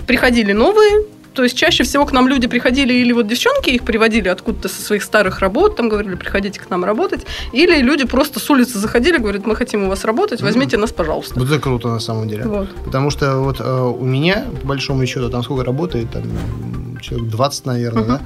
приходили новые, то есть чаще всего к нам люди приходили, или вот девчонки их приводили откуда-то со своих старых работ, там говорили, приходите к нам работать, или люди просто с улицы заходили, говорят, мы хотим у вас работать, возьмите mm-hmm. нас, пожалуйста. Вот это круто на самом деле. Вот. Потому что вот э, у меня, по большому счету, там сколько работает, там человек 20, наверное, uh-huh. да?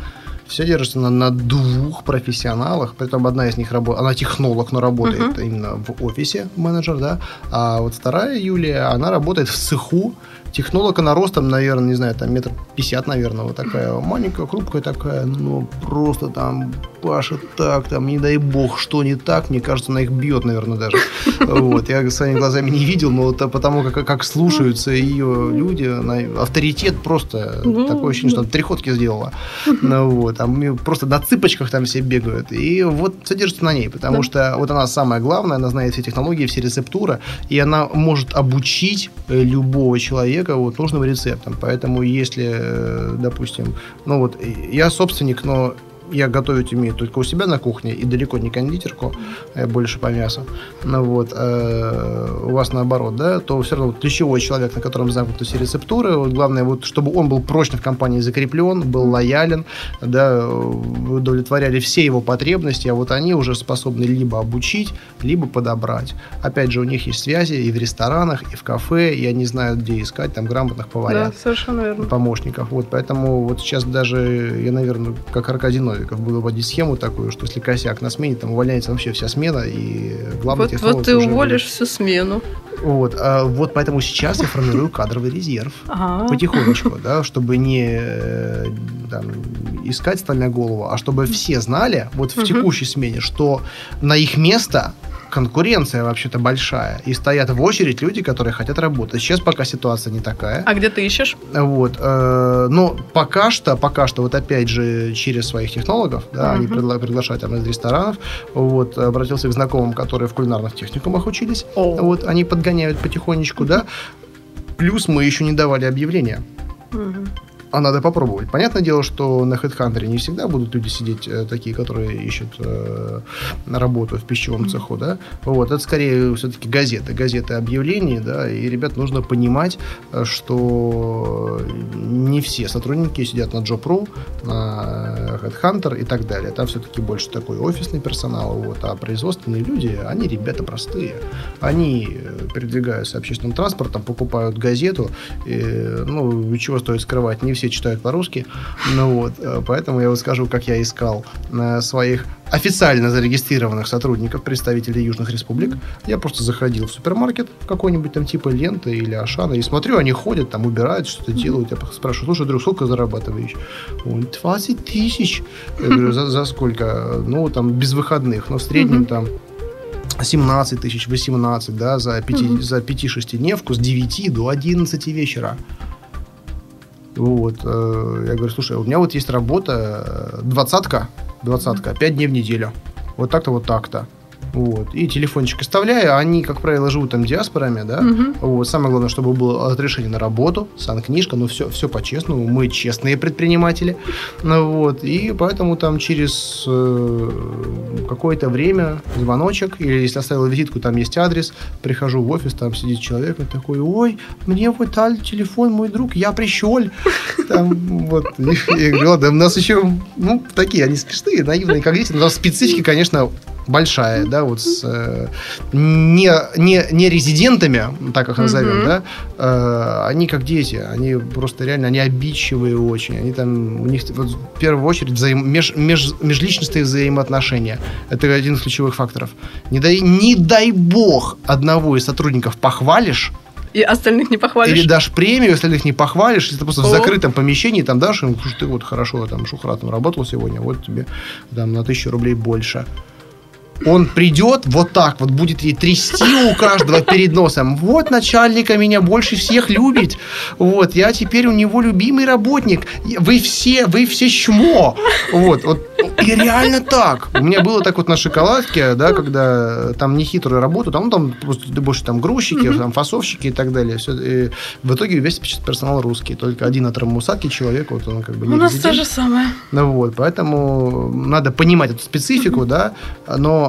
Все держится на, на двух профессионалах, притом одна из них работает, она технолог, но работает uh-huh. именно в офисе менеджер, да, а вот вторая Юлия, она работает в цеху, Технолог она ростом, наверное, не знаю, там метр пятьдесят, наверное, вот такая маленькая, крупкая такая, но просто там пашет так, там, не дай бог, что не так, мне кажется, она их бьет, наверное, даже. Вот, я своими глазами не видел, но вот потому как, как слушаются ее люди, она, авторитет просто, ну, такое ощущение, что она три ходки сделала. Ну, вот, там просто на цыпочках там все бегают. И вот содержится на ней, потому что вот она самая главная, она знает все технологии, все рецептуры, и она может обучить э, любого человека человека вот нужным рецептом. Поэтому если, э, допустим, ну вот я собственник, но я готовить умею только у себя на кухне и далеко не кондитерку, я больше по мясу. Ну вот, э, у вас наоборот, да, то все равно ключевой человек, на котором замкнуты все рецептуры, вот главное, вот, чтобы он был прочно в компании закреплен, был лоялен, да, удовлетворяли все его потребности, а вот они уже способны либо обучить, либо подобрать. Опять же, у них есть связи и в ресторанах, и в кафе, и они знают, где искать там грамотных поварят. Да, совершенно верно. Помощников. Вот, поэтому вот сейчас даже я, наверное, как Аркадий Новиков буду вводить схему такую, что если косяк на смене, там увольняется вообще вся смена, и главный Вот, вот ты уволишь будет... всю смену. Вот, а, вот поэтому сейчас я формирую кадровый резерв ага. потихонечку, да, чтобы не э, там, искать стальная голову, а чтобы все знали вот в текущей смене, что на их место конкуренция вообще-то большая. И стоят в очередь люди, которые хотят работать. Сейчас пока ситуация не такая. А где ты ищешь? Вот. Э, но пока что, пока что, вот опять же, через своих технологов, да, uh-huh. они пригла- приглашают там из ресторанов. Вот, обратился к знакомым, которые в кулинарных техникумах учились. Oh. Вот, они подгоняют потихонечку, да. Плюс мы еще не давали объявления. Uh-huh а надо попробовать. Понятное дело, что на HeadHunter не всегда будут люди сидеть э, такие, которые ищут э, работу в пищевом цеху, да. Вот, это скорее все-таки газеты, газеты объявлений, да, и ребят нужно понимать, э, что не все сотрудники сидят на Job.ru, на HeadHunter и так далее. Там все-таки больше такой офисный персонал, вот, а производственные люди, они ребята простые. Они э, передвигаются общественным транспортом, покупают газету, и, ну, чего стоит скрывать, не все читают по-русски. Ну вот, э, поэтому я вот скажу, как я искал э, своих официально зарегистрированных сотрудников, представителей южных республик. Я просто заходил в супермаркет какой-нибудь там типа ленты или Ашана и смотрю, они ходят, там убирают, что-то делают. Я спрашиваю, слушай, друг, сколько зарабатываешь? Он 20 тысяч. Я говорю, за, за сколько? Ну, там, без выходных. Но в среднем там 17 тысяч, 18, да, за 5, за 5-6 дневку с 9 до 11 вечера. Вот. э, Я говорю, слушай, у меня вот есть работа, э, двадцатка, двадцатка, пять дней в неделю. Вот так-то, вот так-то. Вот. И телефончик оставляю. Они, как правило, живут там диаспорами, да. Мгм. Вот. Самое главное, чтобы было разрешение на работу, санкнижка, ну все, все по-честному. Мы честные предприниматели. Ну, вот. И поэтому там через э, какое-то время звоночек, или если оставил визитку, там есть адрес, прихожу в офис, там сидит человек, он такой, ой, мне вот дали телефон мой друг, я пришел. Там, вот. И я говорю, ладно, у нас еще, ну, такие, они смешные, наивные, как дети, но там специфика, конечно, большая, да, вот с э, не, не, не резидентами, так их назовем, Мгм. да, э, они как дети, они просто реально, они обидчивые очень, они там, у них вот, в первую очередь взаим- меж- меж- межличностные взаимоотношения, это один из ключевых факторов. Не дай, не дай бог одного из сотрудников похвалишь, И остальных не похвалишь. или дашь премию, их не похвалишь, если ты просто в О. закрытом помещении там дашь им, ты вот хорошо там Шухратом работал сегодня, вот тебе там на тысячу рублей больше. Он придет вот так вот, будет ей трясти у каждого перед носом. Вот начальника меня больше всех любит. Вот, я теперь у него любимый работник. Вы все, вы все чмо. Вот, вот. И реально так. У меня было так вот на шоколадке, да, когда там нехитрую работу, там, ну, там просто больше там грузчики, там фасовщики и так далее. Все, и в итоге весь персонал русский. Только один от Рамусаки человек, вот он как бы не У нас резидент. то же самое. Ну вот, поэтому надо понимать эту специфику, да, но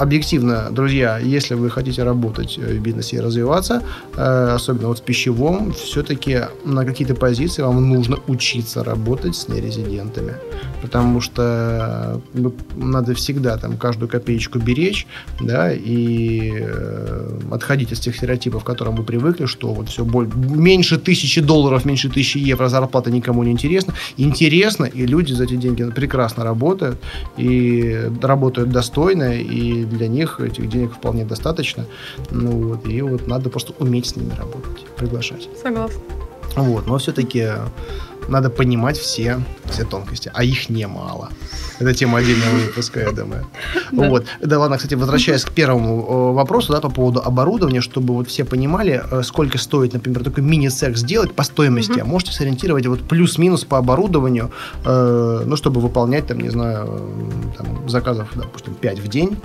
объективно, друзья, если вы хотите работать э, в бизнесе и развиваться, э, особенно вот в пищевом, все-таки на какие-то позиции вам нужно учиться работать с нерезидентами. Потому что э, надо всегда там каждую копеечку беречь, да, и отходить от тех стереотипов, к которым вы привыкли, что вот все боль... меньше тысячи долларов, меньше тысячи евро зарплата никому не интересно. Интересно, и люди за эти деньги прекрасно работают, и работают достойно, и для них этих денег вполне достаточно. Ну вот, и вот надо просто уметь с ними работать, приглашать. Согласна. Вот, но все-таки надо понимать все, все тонкости, а их немало. Это тема отдельного выпуска, я думаю. Да. Вот. Да ладно, кстати, возвращаясь к первому э, вопросу, да, по поводу оборудования, чтобы вот все понимали, э, сколько стоит, например, такой мини-цех сделать по стоимости, а можете сориентировать вот плюс-минус по оборудованию, э, ну, чтобы выполнять, там, не знаю, там, заказов, допустим, 5 в день,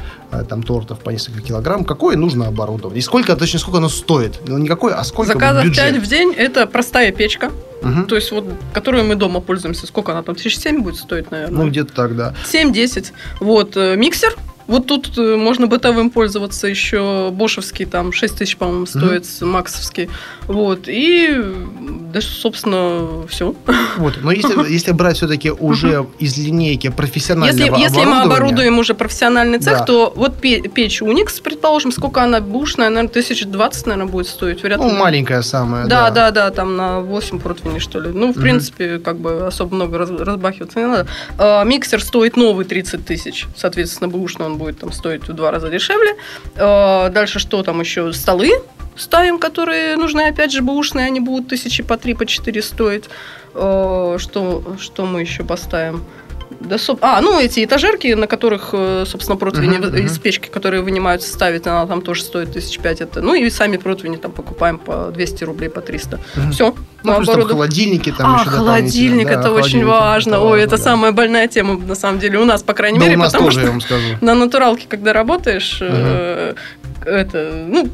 там, тортов по несколько килограмм, какое нужно оборудование? И сколько, точнее, сколько оно стоит? Ну, не какое, а сколько Заказов бюджет? 5 в день – это простая печка, Мгм. то есть вот, которую мы дома пользуемся. Сколько она там? Тысяч семь будет стоить, наверное? Ну, где-то так, да. 7-10. Вот, э, миксер. Вот тут э, можно бытовым пользоваться еще бошевский, там 6 тысяч, по-моему, стоит, максовский. Вот, и, да, собственно, все. Вот. Но если, если брать все-таки уже из линейки профессионального Если, если мы оборудования, оборудуем уже профессиональный цех, Да. то вот пе- печь Unix, предположим, сколько она бушная, наверное, 1020, наверное, будет стоить. Вряд ли. ну, маленькая самая, Да, да, да, там на 8 противней, что ли. Ну, в Мгм. принципе, как бы особо много раз- разбахиваться не надо. А, миксер стоит новый 30 тысяч. Соответственно, бэушный он будет там стоить в два раза дешевле. А, дальше что там еще? Столы ставим, которые нужны, опять же, бэушные. Они будут тысячи по три, по четыре стоить. А, что, что мы еще поставим? Да, соб- А, ну эти этажерки, на которых, э, собственно, противни Мгм, вы- из печки, которые вынимаются, ставить, она там тоже стоит тысяч пять. Это. Ну и сами противни там покупаем по 200 рублей, по 300. Мгм. Все. Ну, плюс там холодильники там а, еще холодильник. Да, это очень важно. Ой, это да. самая больная тема, на самом деле, у нас, по крайней Да, мере, у нас потому тоже, я что вам скажу. на натуралке, когда работаешь, э, это, ну,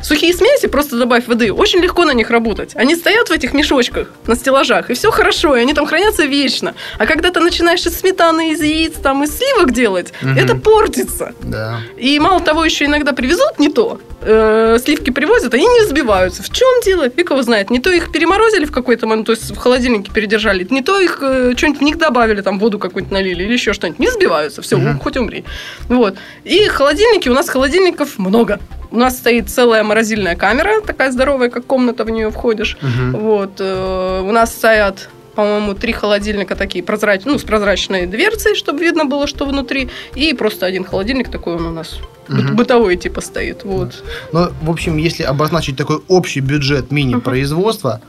Сухие смеси, просто добавь воды. Очень легко на них работать. Они стоят в этих мешочках на стеллажах, и все хорошо, и они там хранятся вечно. А когда ты начинаешь из сметаны, из яиц, там, из сливок делать, Мгм. это портится. Да. И мало того, еще иногда привезут не то. Э, сливки привозят, они не взбиваются. В чем дело? Фиг его знает. Не то их переморозили в какой-то момент, то есть в холодильнике передержали, не то их э, что-нибудь в них добавили, там воду какую-нибудь налили или еще что-нибудь. Не взбиваются. Все, Мгм. хоть умри. Вот. И холодильники, у нас холодильников много. У нас стоит целая морозильная камера, такая здоровая, как комната, в нее входишь. Мгм. Вот. э, У нас стоят по-моему, три холодильника такие прозрачные, ну, с прозрачной дверцей, чтобы видно было, что внутри. И просто один холодильник такой он у нас Мгм. бытовой типа стоит. Вот. Ну, в общем, если обозначить такой общий бюджет мини-производства,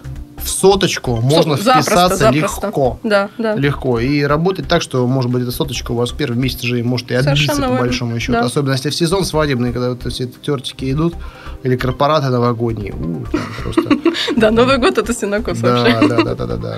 в соточку можно Запросто, вписаться запросто. легко. Да, да. Легко. И работать так, что, может быть, эта соточка у вас в первый месяц же может и отбиться, Совершенно по большому счету. Да. Особенно если в сезон свадебный, когда вот все эти тертики идут, или корпораты новогодние. У, просто... Да, Новый год это синокос вообще. Да, да, да, да, да,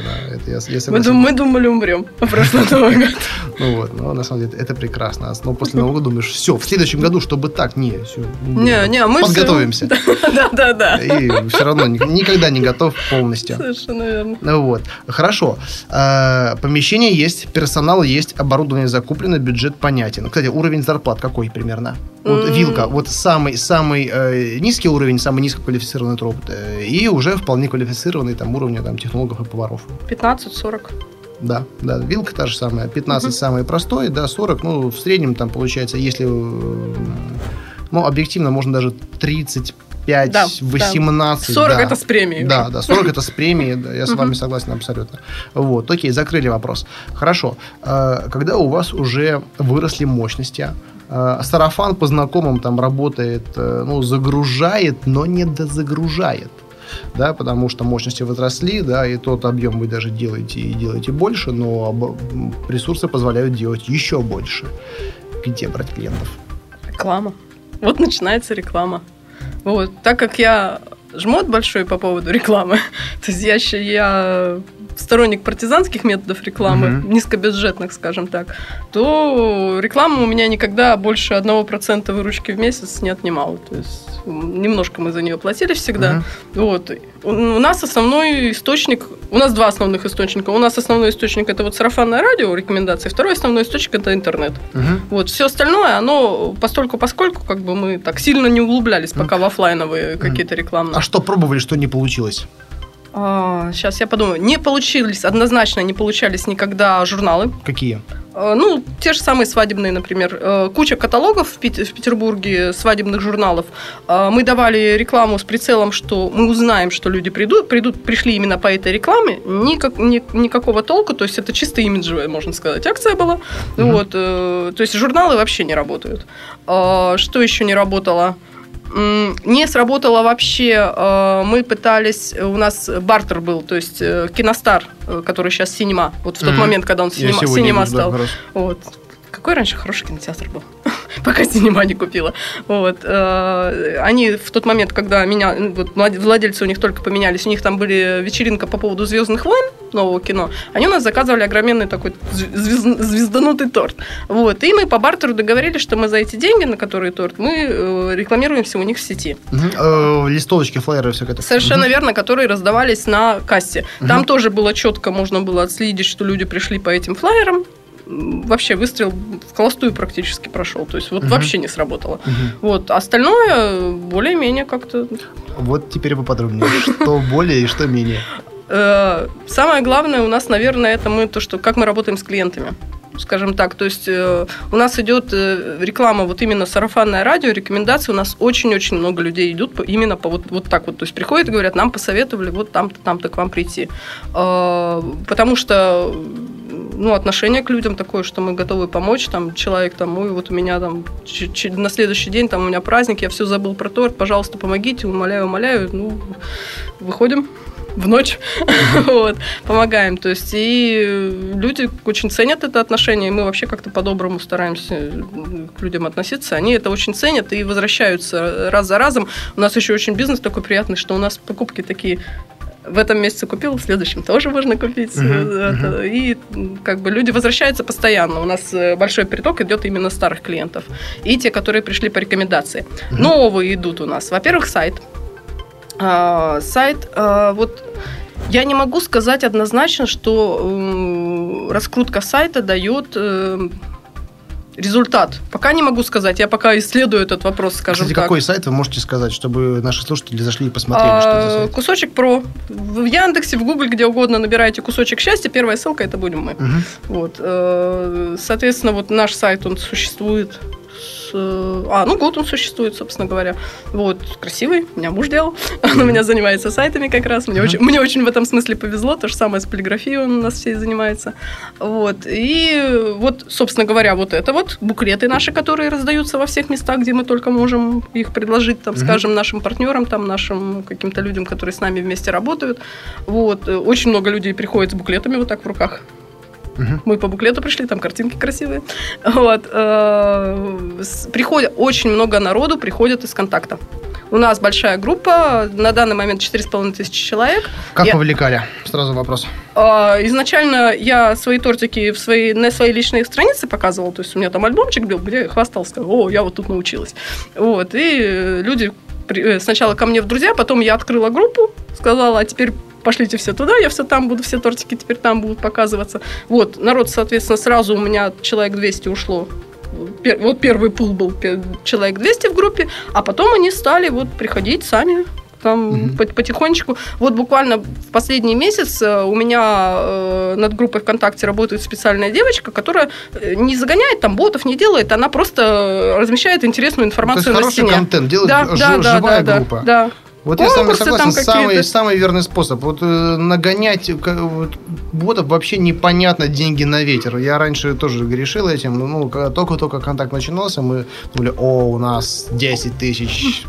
Мы, мы думали, умрем в прошлый Новый год. Ну вот, но на самом деле это прекрасно. Но после Нового года думаешь, все, в следующем году, чтобы так, не, все. Не, не, мы всё- Подготовимся. Да, да, да. И все равно ни- никогда не готов полностью. Совершенно верно. Ну вот, хорошо. Э, Помещение есть, персонал есть, оборудование закуплено, бюджет понятен. Кстати, уровень зарплат какой примерно? Вот вилка, вот самый самый э, низкий уровень, самый низкоквалифицированный труд, э, и уже вполне квалифицированный там уровня там технологов и поваров. 15-40. Да, да, вилка та же самая. 15 Мгм. самый простой, да, 40, ну, в среднем там получается, если, э, ну, объективно, можно даже 35, Да, 18. 40 да. это с премией. Да, да, 40 это с премией, да, я с вами согласен абсолютно. Вот, окей, закрыли вопрос. Хорошо, Э, когда у вас уже выросли мощности, сарафан по знакомым там работает, э, ну, загружает, но не дозагружает да, потому что мощности возросли, да, и тот объем вы даже делаете и делаете больше, но ресурсы позволяют делать еще больше. Где брать клиентов? Реклама. Вот начинается реклама. Вот. Так как я жмот большой по поводу рекламы, то есть я, щ- я сторонник партизанских методов рекламы, Мгм. низкобюджетных, скажем так, то реклама у меня никогда больше 1% выручки в месяц не отнимала. То есть немножко мы за нее платили всегда. Мгм. Вот. У нас основной источник, у нас два основных источника. У нас основной источник это вот сарафанное радио, рекомендации. Второй основной источник это интернет. Мгм. Вот, все остальное, оно постольку поскольку, как бы мы так сильно не углублялись пока в оффлайновые какие-то рекламные. А что пробовали, что не получилось? Сейчас я подумаю. Не получились, однозначно не получались никогда журналы. Какие? Э, Ну, те же самые свадебные, например. Э, Куча каталогов в Петербурге свадебных журналов. Э, Мы давали рекламу с прицелом, что мы узнаем, что люди придут, придут, пришли именно по этой рекламе. Никак, ни- никакого толку, то есть это чисто имиджевая, можно сказать, акция была. Мгм. Вот, э, то есть журналы вообще не работают. Э, Что еще не работало? Не сработало вообще. э, Мы пытались, у нас бартер был, то есть э, киностар, э, который сейчас синема. Вот в тот Мгм. момент, когда он синема, синема стал. Вот. Какой раньше хороший кинотеатр был, пока синема не купила. Вот. э, Они в тот момент, когда меня, вот, влад- владельцы у них только поменялись, у них там были вечеринка по поводу «Звездных войн», нового кино, они у нас заказывали огроменный такой звезд- звезданутый торт. Вот. И мы по бартеру договорились, что мы за эти деньги, на которые торт, мы э, рекламируемся у них в сети. Э, Листовочки, флайеры, все это. Совершенно верно, которые раздавались на кассе. Там тоже было четко, можно было отследить, что люди пришли по этим флайерам. Вообще выстрел в холостую практически прошел. То есть вот Мгм. вообще не сработало. Мгм. Вот. Остальное более-менее как-то... Вот теперь поподробнее. Что более и что менее. Э, Самое главное у нас, наверное, это мы то, что как мы работаем с клиентами. Скажем так, то есть э, у нас идет э, реклама, вот именно сарафанное радио, рекомендации, у нас очень-очень много людей идут по- именно по вот, вот так вот. То есть приходят и говорят, нам посоветовали вот там-то, там-то к вам прийти. Э, Потому что ну, отношение к людям такое, что мы готовы помочь, там, человек там, ой, вот у меня там на следующий день там у меня праздник, я все забыл про торт, пожалуйста, помогите, умоляю, умоляю, ну, выходим в ночь, вот, помогаем, то есть, и люди очень ценят это отношение, и мы вообще как-то по-доброму стараемся к людям относиться, они это очень ценят и возвращаются раз за разом. У нас еще очень бизнес такой приятный, что у нас покупки такие в этом месяце купил, в следующем тоже можно купить. Мгм, Это, И как бы люди возвращаются постоянно. У нас э, большой приток идет именно старых клиентов. И те, которые пришли по рекомендации. Мгм. Новые идут у нас. Во-первых, сайт. А, сайт, а, вот я не могу сказать однозначно, что раскрутка сайта дает э, результат. Пока не могу сказать. Я пока исследую этот вопрос, скажем Кстати, так. какой сайт вы можете сказать, чтобы наши слушатели зашли и посмотрели, что это за А, сайт? Кусочек про. В Яндексе, в Гугле, где угодно набираете кусочек счастья. Первая ссылка это будем мы. Мгм. Вот. э, Соответственно, вот наш сайт, он существует а, ну, год он существует, собственно говоря. Вот, красивый, меня муж делал. Он у меня занимается сайтами как раз. Мне, очень, мне очень в этом смысле повезло. То же самое с полиграфией он у нас все занимается. Вот. И вот, собственно говоря, вот это вот буклеты наши, которые раздаются во всех местах, где мы только можем их предложить, там, скажем, нашим партнерам, там, нашим каким-то людям, которые с нами вместе работают. Вот. Очень много людей приходят с буклетами вот так в руках. Угу. Мы по буклету пришли, там картинки красивые. Вот. Э, приходят, очень много народу приходят из контакта. У нас большая группа, на данный момент 4,5 тысячи человек. Как я... повлекали? Сразу вопрос. А, изначально я свои тортики в свои, на своей личной странице показывала, то есть у меня там альбомчик был, где я хвастался, о, я вот тут научилась. Вот, и люди сначала ко мне в друзья, потом я открыла группу, сказала, а теперь пошлите все туда, я все там буду, все тортики теперь там будут показываться. Вот, народ, соответственно, сразу у меня человек 200 ушло вот первый пул был человек 200 в группе, а потом они стали вот приходить сами там угу. потихонечку. Вот буквально в последний месяц э, у меня э, над группой ВКонтакте работает специальная девочка, которая э, не загоняет там ботов, не делает, она просто размещает интересную информацию То есть на стене. контент, делает да, ж- да, живая да, группа. Да, да. Вот я с вами согласен, самый, самый верный способ. Вот э, нагонять вот, ботов вообще непонятно деньги на ветер. Я раньше тоже грешил этим. Ну, когда только-только контакт начинался, мы думали, о, у нас 10 тысяч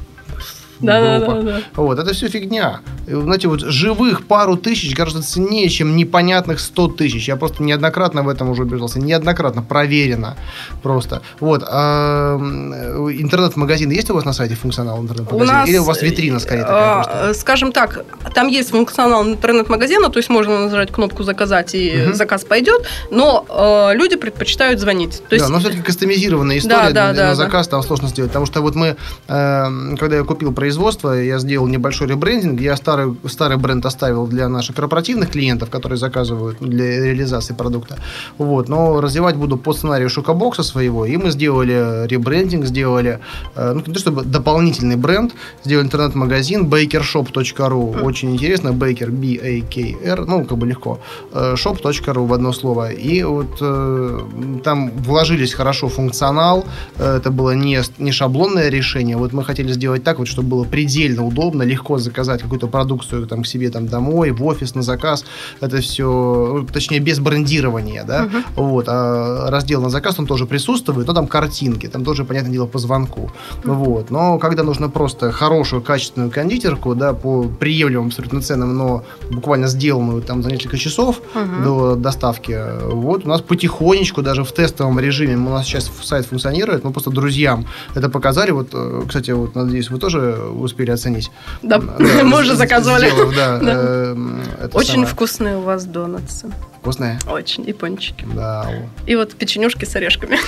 да, группа. Да, да, да. Вот, это все фигня. Знаете, вот живых пару тысяч гораздо ценнее, чем непонятных 100 тысяч. Я просто неоднократно в этом уже убеждался. Неоднократно, проверено просто. Вот. А, интернет-магазин есть у вас на сайте функционал интернет-магазина? Или у вас витрина скорее такая? А, скажем так, там есть функционал интернет-магазина, то есть можно нажать кнопку «Заказать» и угу. заказ пойдет, но э, люди предпочитают звонить. То есть... Да, но все-таки кастомизированная история да, да, да, на заказ да. там сложно сделать. Потому что вот мы, э, когда я купил производство, производства, я сделал небольшой ребрендинг. Я старый, старый бренд оставил для наших корпоративных клиентов, которые заказывают для реализации продукта. Вот. Но развивать буду по сценарию шокобокса своего. И мы сделали ребрендинг, сделали, э, ну, не то чтобы дополнительный бренд, сделали интернет-магазин bakershop.ru. Очень интересно. Baker, B-A-K-R, ну, как бы легко. Э, shop.ru в одно слово. И вот э, там вложились хорошо функционал. Это было не, не шаблонное решение. Вот мы хотели сделать так, вот, чтобы было было предельно удобно, легко заказать какую-то продукцию там, к себе там, домой, в офис, на заказ. Это все, ну, точнее, без брендирования, да. Uh-huh. Вот. А раздел на заказ, он тоже присутствует, но там картинки, там тоже, понятное дело, по звонку. Uh-huh. Вот. Но когда нужно просто хорошую, качественную кондитерку, да, по приемлемым абсолютно ценам, но буквально сделанную там за несколько часов uh-huh. до доставки, вот у нас потихонечку, даже в тестовом режиме, у нас сейчас сайт функционирует, мы просто друзьям это показали. Вот, э, кстати, вот, надеюсь, вы тоже успели оценить. Да, да мы уже заказывали. Сделав, да, да. Э, Очень самое. вкусные у вас донатсы. Вкусные? Очень. И пончики. Да. И вот печенюшки с орешками.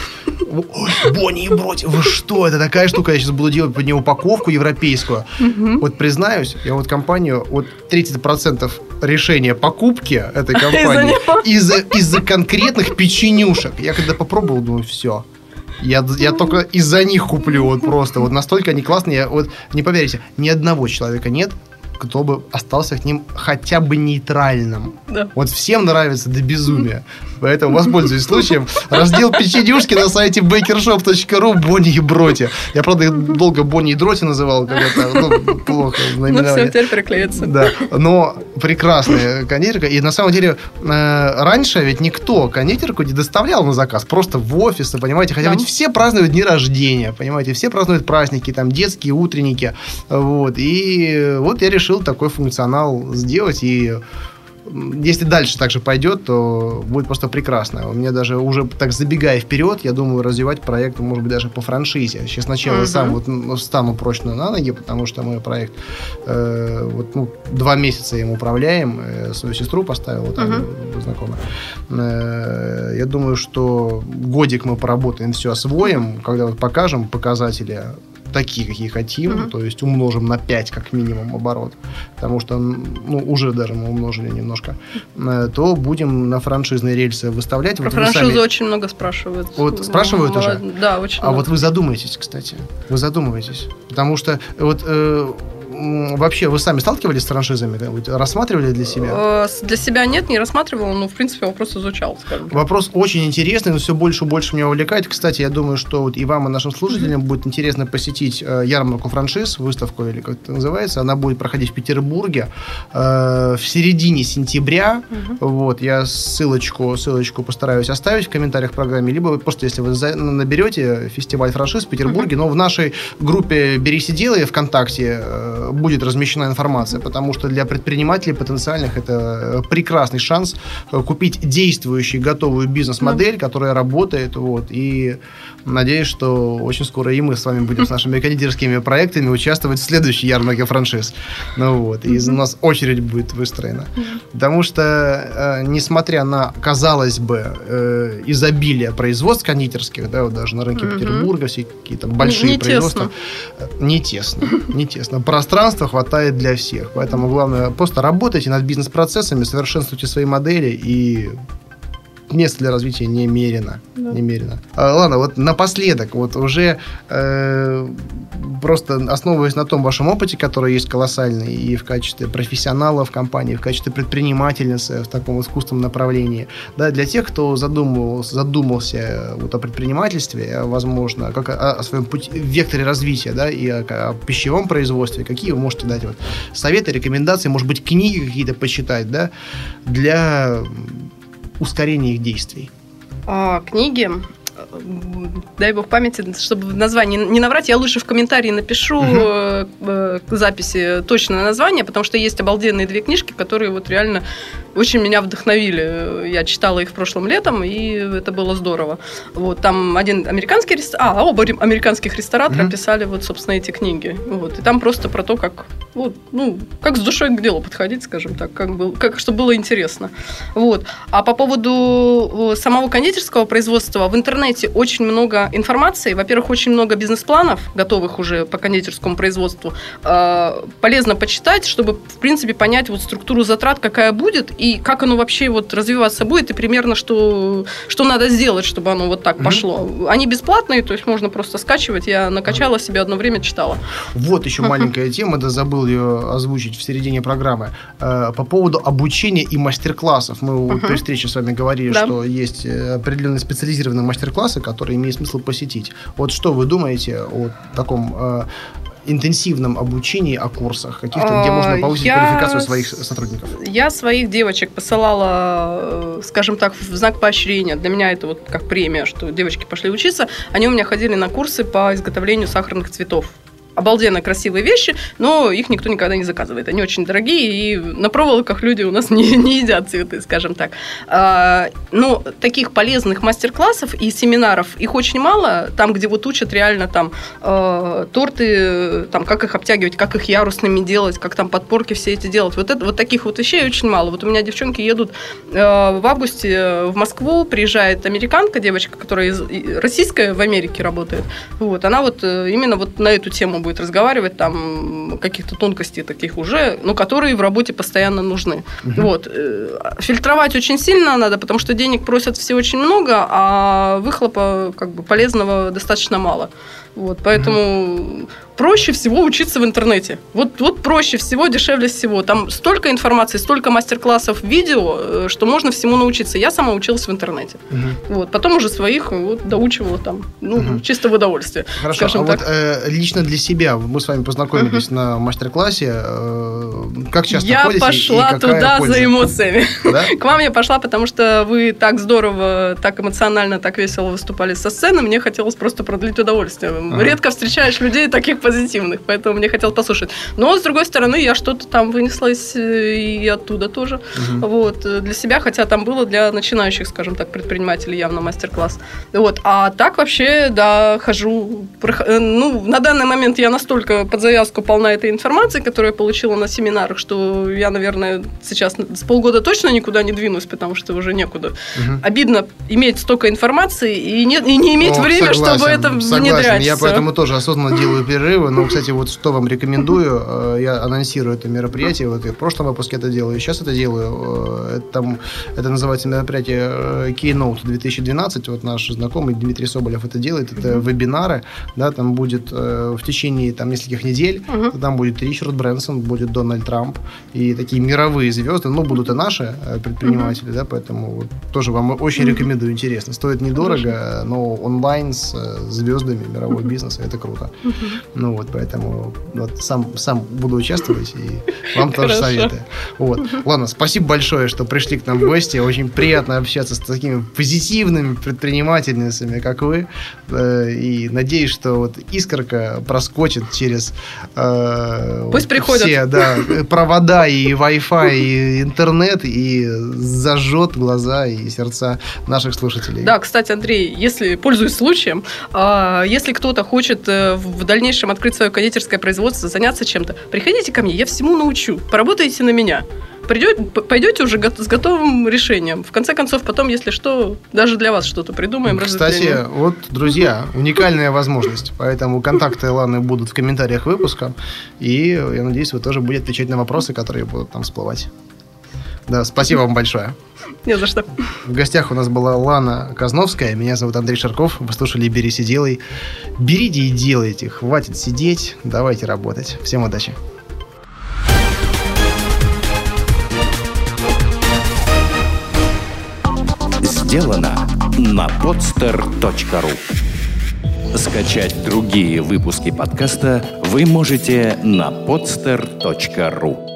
Бонни и Броти, вы что? Это такая штука, я сейчас буду делать под нее упаковку европейскую. Вот признаюсь, я вот компанию, вот 30% решения покупки этой компании из-за из конкретных печенюшек. Я когда попробовал, думаю, все. Я, я только из-за них куплю, вот просто. Вот настолько они классные. Вот не поверите, ни одного человека нет, кто бы остался к ним хотя бы нейтральным. Да. Вот всем нравится до безумия. Поэтому воспользуюсь случаем. Раздел печенюшки на сайте bakershop.ru Бонни и Броти. Я, правда, долго Бонни и Дроти называл, когда-то ну, плохо Ну, все, теперь приклеится. Да, но прекрасная кондитерка. И на самом деле э, раньше ведь никто кондитерку не доставлял на заказ. Просто в офисы, понимаете? Хотя да. ведь все празднуют дни рождения, понимаете? Все празднуют праздники, там, детские, утренники. Вот. И вот я решил такой функционал сделать. И если дальше так же пойдет, то будет просто прекрасно. У меня даже уже так забегая вперед, я думаю развивать проект, может быть, даже по франшизе. Сейчас сначала uh-huh. сам вот ну, стану прочно на ноги, потому что мой проект э, вот, ну, два месяца им управляем, э, свою сестру поставил, вот, uh-huh. знакомая. Э, я думаю, что годик мы поработаем, все освоим, когда вот покажем показатели такие, какие хотим, mm-hmm. то есть умножим на 5 как минимум оборот, потому что, ну, уже даже мы умножили немножко, э, то будем на франшизные рельсы выставлять. Про вот франшизу сами... очень много спрашивают. Вот ну, спрашивают уже? Да, очень А много. вот вы задумаетесь, кстати, вы задумываетесь, потому что вот... Э, вообще вы сами сталкивались с франшизами? Рассматривали для себя? Э, для себя нет, не рассматривал, но, в принципе, вопрос изучал, скажем Вопрос очень интересный, но все больше и больше меня увлекает. Кстати, я думаю, что вот и вам, и нашим слушателям mm-hmm. будет интересно посетить э, ярмарку франшиз, выставку, или как это называется. Она будет проходить в Петербурге э, в середине сентября. Mm-hmm. Вот, я ссылочку, ссылочку постараюсь оставить в комментариях к программе, либо просто, если вы наберете фестиваль франшиз в Петербурге, mm-hmm. но в нашей группе «Берись и делай» ВКонтакте э, будет размещена информация, потому что для предпринимателей потенциальных это э, прекрасный шанс э, купить действующую готовую бизнес-модель, которая работает, вот, и надеюсь, что очень скоро и мы с вами будем с нашими кондитерскими проектами участвовать в следующей ярмарке франшиз. Ну вот, и у нас очередь будет выстроена. Потому что, несмотря на, казалось бы, изобилие производств кондитерских, да, вот даже на рынке Петербурга, все какие-то большие не производства, тесно. не тесно, не тесно. Пространства хватает для всех, поэтому главное просто работайте над бизнес-процессами, совершенствуйте свои модели и место для развития немерено. Да. немерено. А, ладно, вот напоследок, вот уже э, просто основываясь на том вашем опыте, который есть колоссальный и в качестве профессионала в компании, в качестве предпринимательницы в таком искусственном направлении, да, для тех, кто задумывался, задумался вот о предпринимательстве, возможно, как о, о своем пути, векторе развития, да, и о, о пищевом производстве, какие вы можете дать вот советы, рекомендации, может быть, книги какие-то почитать, да, для ускорения их действий? А, книги дай бог памяти, чтобы название не наврать, я лучше в комментарии напишу uh к записи точное название, потому что есть обалденные две книжки, которые вот реально очень меня вдохновили. Я читала их в прошлом летом, и это было здорово. Вот, там один американский ресторатор, а, оба американских ресторатора mm-hmm. писали вот, собственно, эти книги. Вот, и там просто про то, как, вот, ну, как с душой к делу подходить, скажем так, как, был, как, чтобы было интересно. Вот. А по поводу самого кондитерского производства, в интернете очень много информации. Во-первых, очень много бизнес-планов, готовых уже по кондитерскому производству. А, полезно почитать, чтобы, в принципе, понять вот структуру затрат, какая будет, и как оно вообще вот развиваться будет, и примерно что, что надо сделать, чтобы оно вот так mm-hmm. пошло. Они бесплатные, то есть можно просто скачивать. Я накачала себе одно время, читала. Вот еще маленькая тема, да забыл ее озвучить в середине программы. Э, по поводу обучения и мастер-классов. Мы uh-huh. при встрече с вами говорили, да. что есть э, определенные специализированные мастер-классы, которые имеет смысл посетить. Вот что вы думаете о таком э, интенсивном обучении о курсах, каких-то, где можно а, повысить я, квалификацию своих сотрудников? Я своих девочек посылала, э, скажем так, в знак поощрения. Для меня это вот как премия, что девочки пошли учиться. Они у меня ходили на курсы по изготовлению сахарных цветов обалденно красивые вещи, но их никто никогда не заказывает. Они очень дорогие, и на проволоках люди у нас не, не едят цветы, скажем так. А, ну, таких полезных мастер-классов и семинаров, их очень мало. Там, где вот учат реально там э, торты, там, как их обтягивать, как их ярусными делать, как там подпорки все эти делать. Вот, это, вот таких вот вещей очень мало. Вот у меня девчонки едут э, в августе в Москву, приезжает американка, девочка, которая из, российская в Америке работает. Вот, она вот э, именно вот на эту тему будет разговаривать, там каких-то тонкостей таких уже, но которые в работе постоянно нужны. Угу. Вот. Э, фильтровать очень сильно надо, потому что денег просят все очень много, а выхлопа как бы полезного достаточно мало. Вот, поэтому угу проще всего учиться в интернете. Вот, вот проще всего, дешевле всего. Там столько информации, столько мастер-классов, видео, э, что можно всему научиться. Я сама училась в интернете. Угу. Вот, потом уже своих вот, доучивала там, ну, угу. чисто в удовольствие. Хорошо, а так. вот э, лично для себя, мы с вами познакомились угу. на мастер-классе, э, как часто Я пошла туда польза? за эмоциями. Да? К вам я пошла, потому что вы так здорово, так эмоционально, так весело выступали со сцены, мне хотелось просто продлить удовольствие. Ага. Редко встречаешь людей таких позитивных, поэтому мне хотелось послушать. Но, с другой стороны, я что-то там вынесла из, и оттуда тоже. Угу. Вот, э, для себя, хотя там было для начинающих, скажем так, предпринимателей явно мастер-класс. Вот, а так вообще, да, хожу. Э, ну, на данный момент я настолько под завязку полна этой информации, которую я получила на семинарах, что я, наверное, сейчас с полгода точно никуда не двинусь, потому что уже некуда. Угу. Обидно иметь столько информации и не, и не иметь О, времени, чтобы это согласен. внедрять. Я поэтому тоже осознанно делаю перерыв перерывы. Но, кстати, вот что вам рекомендую, э, я анонсирую это мероприятие, вот и в прошлом выпуске это делаю, и сейчас это делаю. Это, там, это называется мероприятие Keynote 2012, вот наш знакомый Дмитрий Соболев это делает, это вебинары, да, там будет в течение там нескольких недель, uh-huh. там будет Ричард Брэнсон, будет Дональд Трамп, и такие мировые звезды, ну, будут и наши предприниматели, uh-huh. да, поэтому вот, тоже вам очень рекомендую, интересно. Стоит недорого, но онлайн с звездами мирового бизнеса, это круто. Ну вот, поэтому вот сам, сам буду участвовать и вам тоже советую. Вот. Ладно, спасибо большое, что пришли к нам в гости. Очень приятно общаться с такими позитивными предпринимательницами, как вы. Э, и надеюсь, что вот искорка проскочит через э, Пусть приходят. все да, провода и Wi-Fi, и интернет, и зажжет глаза и сердца наших слушателей. Да, кстати, Андрей, если, пользуясь случаем, а, если кто-то хочет э, в дальнейшем открыть свое кондитерское производство, заняться чем-то, приходите ко мне, я всему научу, поработайте на меня. Придете, пойдете уже с готовым решением. В конце концов, потом, если что, даже для вас что-то придумаем. Кстати, вот, друзья, уникальная возможность. Поэтому контакты Ланы будут в комментариях выпуска. И я надеюсь, вы тоже будете отвечать на вопросы, которые будут там всплывать. Да, спасибо вам большое. Не за что. В гостях у нас была Лана Казновская. Меня зовут Андрей Шарков. Вы слушали «Берись и делай». Берите и делайте. Хватит сидеть. Давайте работать. Всем удачи. Сделано на podster.ru Скачать другие выпуски подкаста вы можете на podster.ru